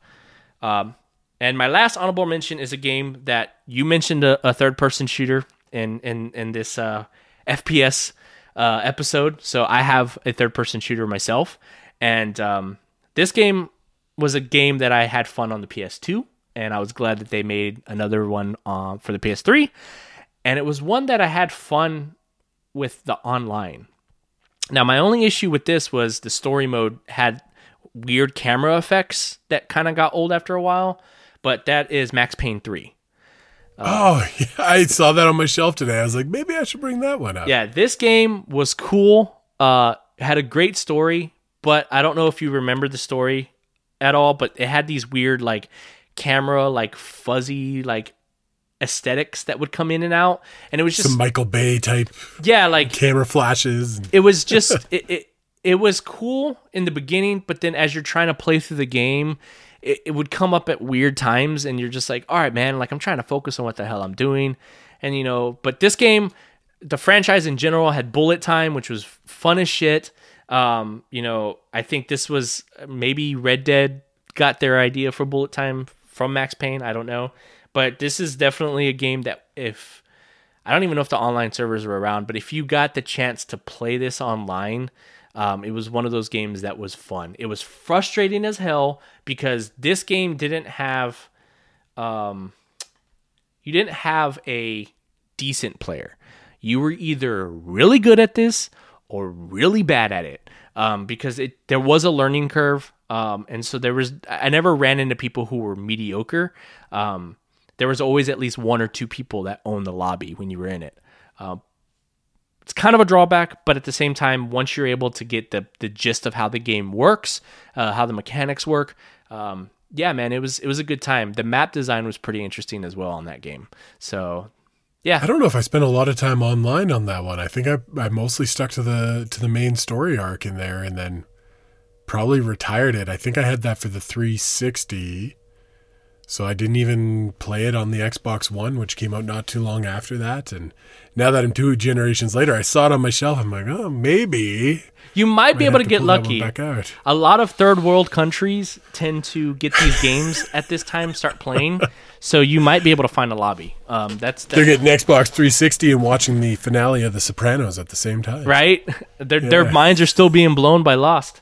Um, and my last honorable mention is a game that you mentioned a, a third person shooter in in in this uh, FPS uh, episode. So I have a third person shooter myself, and um, this game was a game that I had fun on the PS2, and I was glad that they made another one uh, for the PS3, and it was one that I had fun with the online. Now, my only issue with this was the story mode had weird camera effects that kind of got old after a while, but that is Max Payne 3. oh, (laughs) yeah, I saw that on my shelf today. I was like, maybe I should bring that one up. Yeah, this game was cool. Uh, had a great story, but I don't know if you remember the story at all. But it had these weird like camera, like fuzzy, like aesthetics that would come in and out, and it was just Some Michael Bay type yeah, like camera flashes. it was just (laughs) it, it it was cool in the beginning, but then as you're trying to play through the game, it, it would come up at weird times, and you're just like, all right, man, like I'm trying to focus on what the hell I'm doing, and you know, but this game, the franchise in general had bullet time, which was fun as shit. Um, you know, I think this was maybe Red Dead got their idea for bullet time from Max Payne. I don't know, but this is definitely a game that if I don't even know if the online servers were around, but if you got the chance to play this online, um, it was one of those games that was fun. It was frustrating as hell because this game didn't have, um, you didn't have a decent player. You were either really good at this or really bad at it. Um, because it there was a learning curve, um, and so there was I never ran into people who were mediocre. Um, there was always at least one or two people that owned the lobby when you were in it. Uh, it's kind of a drawback, but at the same time, once you're able to get the the gist of how the game works, uh, how the mechanics work, um, yeah, man, it was it was a good time. The map design was pretty interesting as well on that game. So, yeah, I don't know if I spent a lot of time online on that one. I think I I mostly stuck to the to the main story arc in there, and then probably retired it. I think I had that for the 360. So I didn't even play it on the Xbox One, which came out not too long after that. And now that I'm two generations later, I saw it on my shelf. I'm like, oh, maybe you might be able have to get pull that one lucky. Back out. A lot of third world countries tend to get these games (laughs) at this time, start playing. So you might be able to find a lobby. Um, that's, They're getting Xbox 360 and watching the finale of The Sopranos at the same time. right. Their their minds are still being blown by Lost.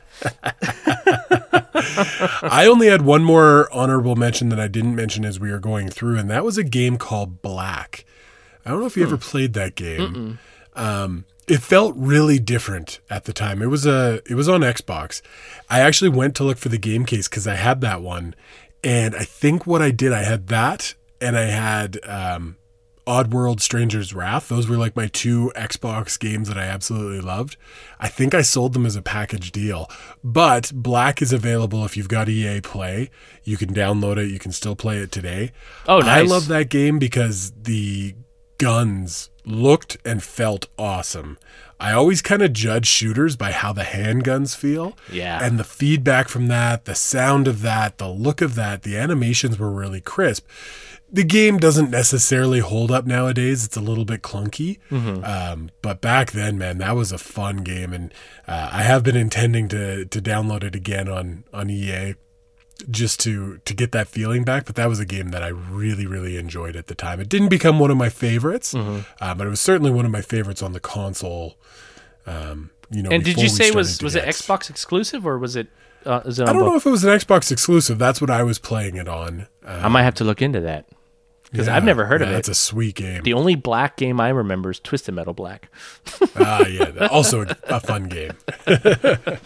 I only had one more honorable mention that I didn't mention as we were going through, and that was a game called Black. I don't know if you ever played that game. Um, it felt really different at the time. It was a it was on Xbox. I actually went to look for the game case because I had that one, and I think what I did I had that and I had um, Oddworld Stranger's Wrath. Those were like my two Xbox games that I absolutely loved. I think I sold them as a package deal. But Black is available if you've got EA Play. You can download it. You can still play it today. Oh, nice. I love that game because the guns looked and felt awesome. I always kind of judge shooters by how the handguns feel. Yeah. And the feedback from that, the sound of that, the look of that, the animations were really crisp. The game doesn't necessarily hold up nowadays. It's a little bit clunky. Um, but back then, man, that was a fun game. And uh, I have been intending to, to download it again on, on EA just to to get that feeling back. But that was a game that I really really enjoyed at the time. It didn't become one of my favorites, Mm-hmm. uh, but it was certainly one of my favorites on the console. Um, you know, And did you say was was it get- Xbox exclusive or was it? Uh, is it I don't both? know if it was an Xbox exclusive. That's what I was playing it on. Uh, I might have to look into that because I've never heard of it. It's a sweet game. the only black game I remember is Twisted Metal Black. (laughs) Ah, yeah, also a, fun game. (laughs)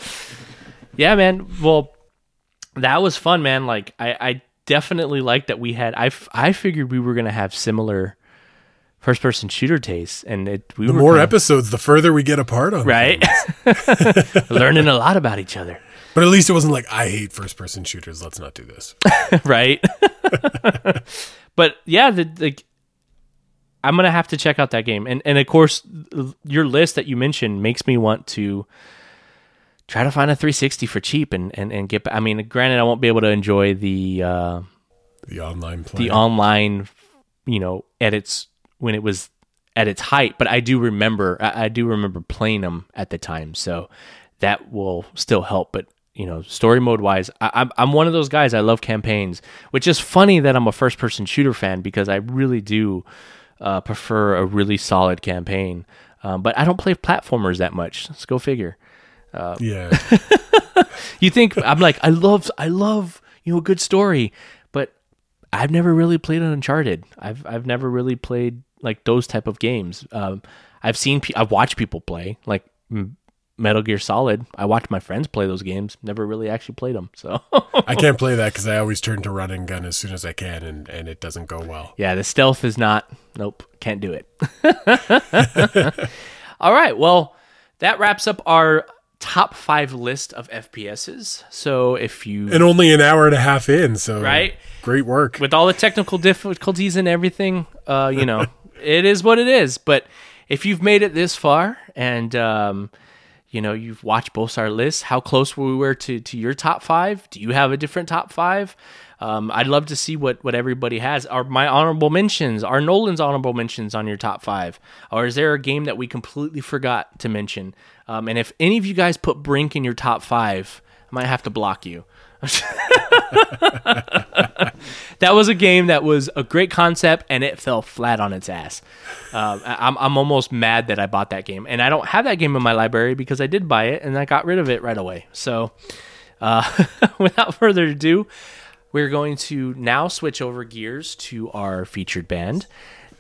Yeah, man. Well, that was fun, man. Like I, I definitely liked that we had. I, f- I figured we were gonna have similar first person shooter tastes, and it we The more kinda- episodes, the further we get apart on. right, (laughs) learning a lot about each other, But at least it wasn't like I hate first person shooters. Let's not do this. right? But yeah, the like. I'm gonna have to check out that game, and and of course, your list that you mentioned makes me want to try to find a 360 for cheap and and and get. I mean, granted, I won't be able to enjoy the uh, The online play. the online, you know, edits when it was at its height. But I do remember, I, I do remember playing them at the time, so that will still help. But you know, story mode wise, I, I'm I'm one of those guys. I love campaigns, which is funny that I'm a first person shooter fan because I really do uh, prefer a really solid campaign. Um, but I don't play platformers that much. Let's go figure. yeah. (laughs) You think I'm like I love I love you know a good story, but I've never really played an Uncharted. I've I've never really played like those type of games. Um, I've seen I've watched people play like Metal Gear Solid. I watched my friends play those games. Never really actually played them. So (laughs) I can't play that (laughs) because I always turn to run and gun as soon as I can, and, and it doesn't go well. yeah, the stealth is not. Nope, can't do it. (laughs) All right, well, that wraps up our top five list of FPSs. So if you And only an hour and a half in, so Right. great work. with all the technical difficulties and everything, uh, you know, it is what it is. But if you've made it this far and um, you know you've watched both our lists, how close were we were to to your top five? Do you have a different top five? Um, I'd love to see what what everybody has. Are my honorable mentions? Are Nolan's honorable mentions on your top five? Or is there a game that we completely forgot to mention? Um, and if any of you guys put Brink in your top five, I might have to block you. (laughs) that was a game that was a great concept and it fell flat on its ass. Um, I'm, I'm almost mad that I bought that game and I don't have that game in my library because I did buy it and I got rid of it right away. So, uh, (laughs) without further ado, we're going to now switch over gears to our featured band.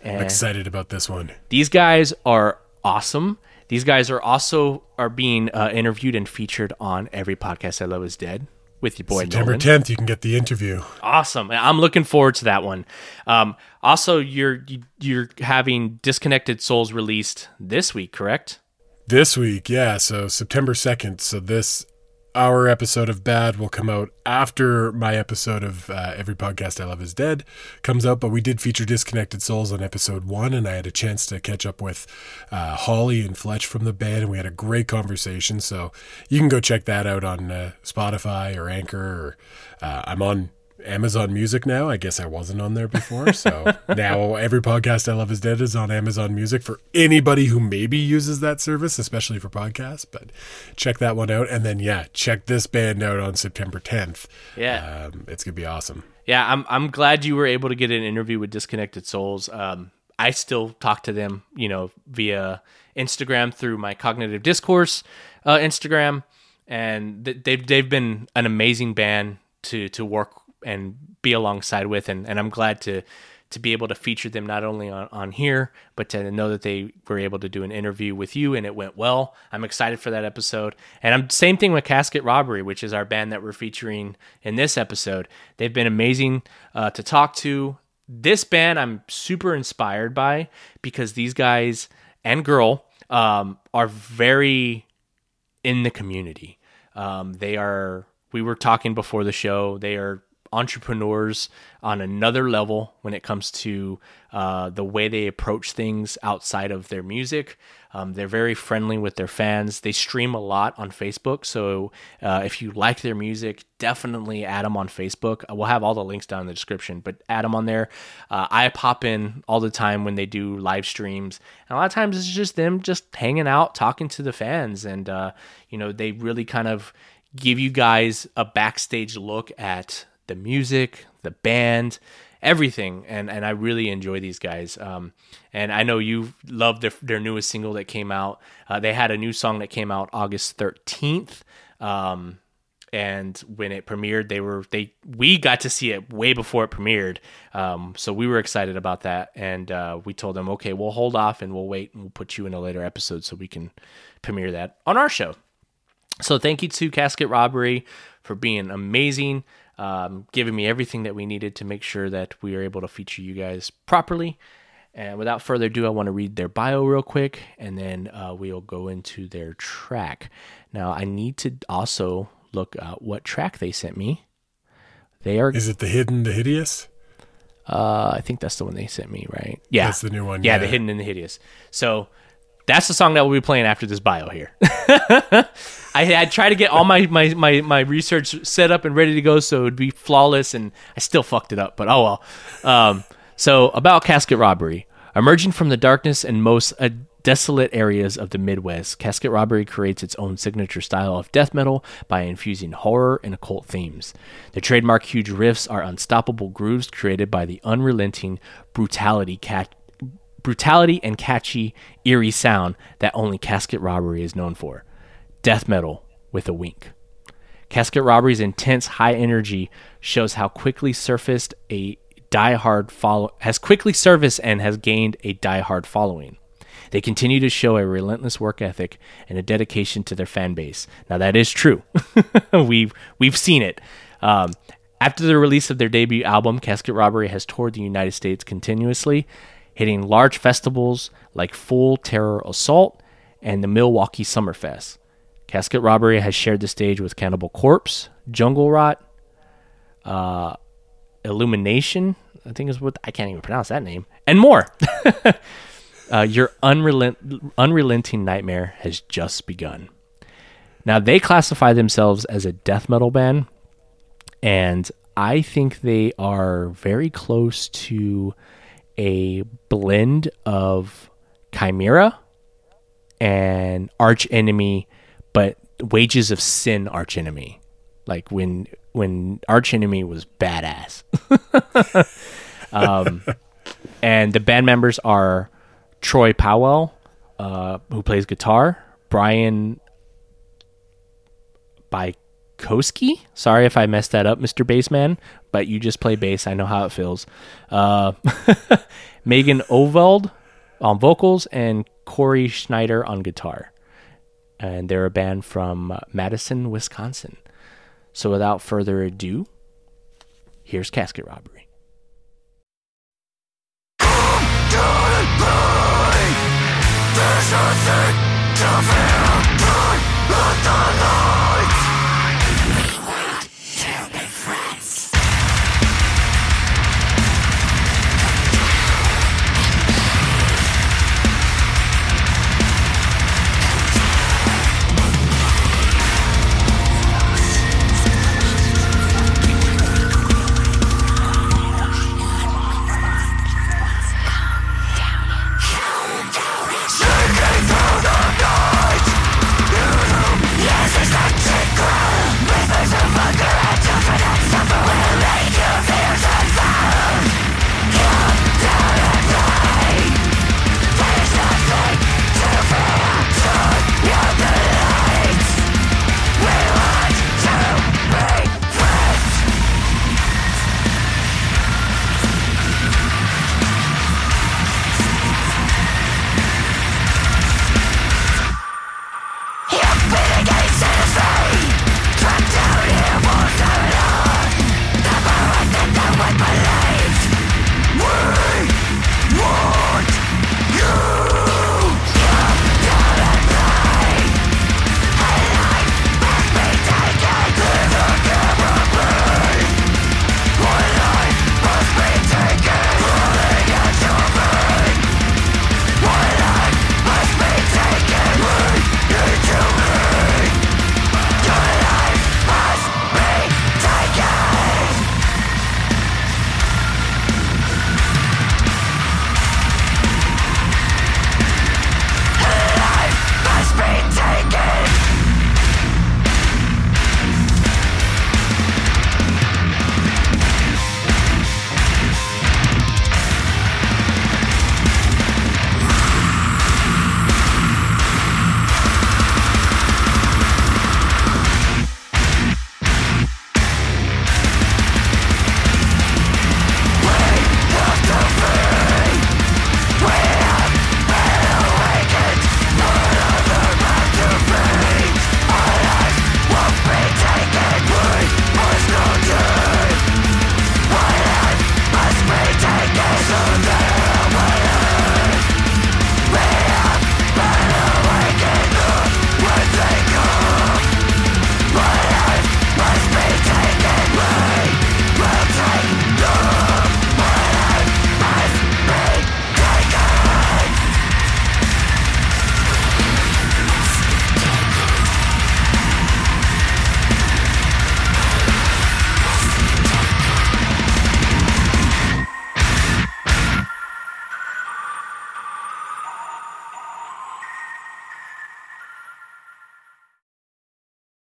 And I'm Excited about this one. these guys are awesome. These guys are also are being uh, interviewed and featured on every podcast I love is dead with your boy September Nolan. 10th, you can get the interview. awesome. I'm looking forward to that one. Um, also you're you- you're having disconnected souls released this week correct? This week, yeah, so September 2nd. So this our episode of Bad will come out after my episode of uh, Every Podcast I Love Is Dead comes out, but we did feature Disconnected Souls on episode one, and I had a chance to catch up with uh, Holly and Fletch from the band, and we had a great conversation. So you can go check that out on uh, Spotify or Anchor, or uh, I'm on Amazon Music now. I guess I wasn't on there before. So (laughs) now every podcast I love is dead is on Amazon Music for anybody who maybe uses that service, especially for podcasts. But check that one out. And then, yeah, check this band out on September 10th. Yeah. Um, it's going to be awesome. yeah i'm i'm glad you were able to get an interview with disconnected souls um, i still talk to them you know via instagram through my cognitive discourse uh, instagram and they've, they've been an amazing band to to work and be alongside with and, and i'm glad to to be able to feature them not only on, on here but to know that they were able to do an interview with you and it went well i'm excited for that episode and i'm same thing with casket robbery which is our band that we're featuring in this episode they've been amazing uh, to talk to this band i'm super inspired by because these guys and girl um, are very in the community. Um, they are. We were talking before the show. They are entrepreneurs on another level when it comes to uh, the way they approach things outside of their music. Um, they're very friendly with their fans. They stream a lot on Facebook. So uh, if you like their music, definitely add them on Facebook. We'll have all the links down in the description, but add them on there. Uh, I pop in all the time when they do live streams. And a lot of times it's just them just hanging out, talking to the fans. And, uh, you know, they really kind of give you guys a backstage look at the music, the band, everything. And and I really enjoy these guys. Um, and I know you love their their newest single that came out. Uh, they had a new song that came out August thirteenth. Um, and when it premiered, they were they we got to see it way before it premiered. Um, so we were excited about that, and uh, we told them, okay, we'll hold off and we'll wait and we'll put you in a later episode so we can premiere that on our show. So thank you to Casket Robbery for being amazing, um, giving me everything that we needed to make sure that we are able to feature you guys properly. And without further ado, I want to read their bio real quick, and then uh, we'll go into their track. Now, I need to also look at what track they sent me. They are, Is it The Hidden, The Hideous? uh, I think that's the one they sent me, right? Yeah, That's the new one, Yeah, yeah. the hidden and the hideous. So that's the song that we'll be playing after this bio here. (laughs) I had tried to get all my, my, my, my research set up and ready to go so it would be flawless, and I still fucked it up, but oh well. Um, so, about casket robbery. Emerging from the darkness and most uh, desolate areas of the Midwest, Casket Robbery creates its own signature style of death metal by infusing horror and occult themes. The trademark huge riffs are unstoppable grooves created by the unrelenting brutality cat brutality and catchy, eerie sound that only Casket Robbery is known for. Death metal with a wink. Casket Robbery's intense high energy shows how quickly surfaced a diehard follow has quickly surfaced and has gained a diehard following. They continue to show a relentless work ethic and a dedication to their fan base. Now that is true. (laughs) we've we've seen it. Um, after the release of their debut album, Casket Robbery has toured the United States continuously, hitting large festivals like Full Terror Assault and the Milwaukee Summerfest. Casket Robbery has shared the stage with Cannibal Corpse, Jungle Rot, uh, Illumination, I think is what I can't even pronounce that name, and more. (laughs) uh, your unrelent, unrelenting nightmare has just begun. Now they classify themselves as a death metal band, and I think they are very close to a blend of Chimaira and Arch Enemy, but Wages of Sin Arch Enemy. Like when when Arch Enemy was badass. (laughs) um, and the band members are Troy Powell, uh, who plays guitar, Brian Bykowski. Sorry if I messed that up, Mr. Bassman, but you just play bass. I know how it feels. Uh, (laughs) Megan Oveld on vocals and Corey Schneider on guitar. And they're a band from Madison, Wisconsin. So without further ado, here's Casket Robbery.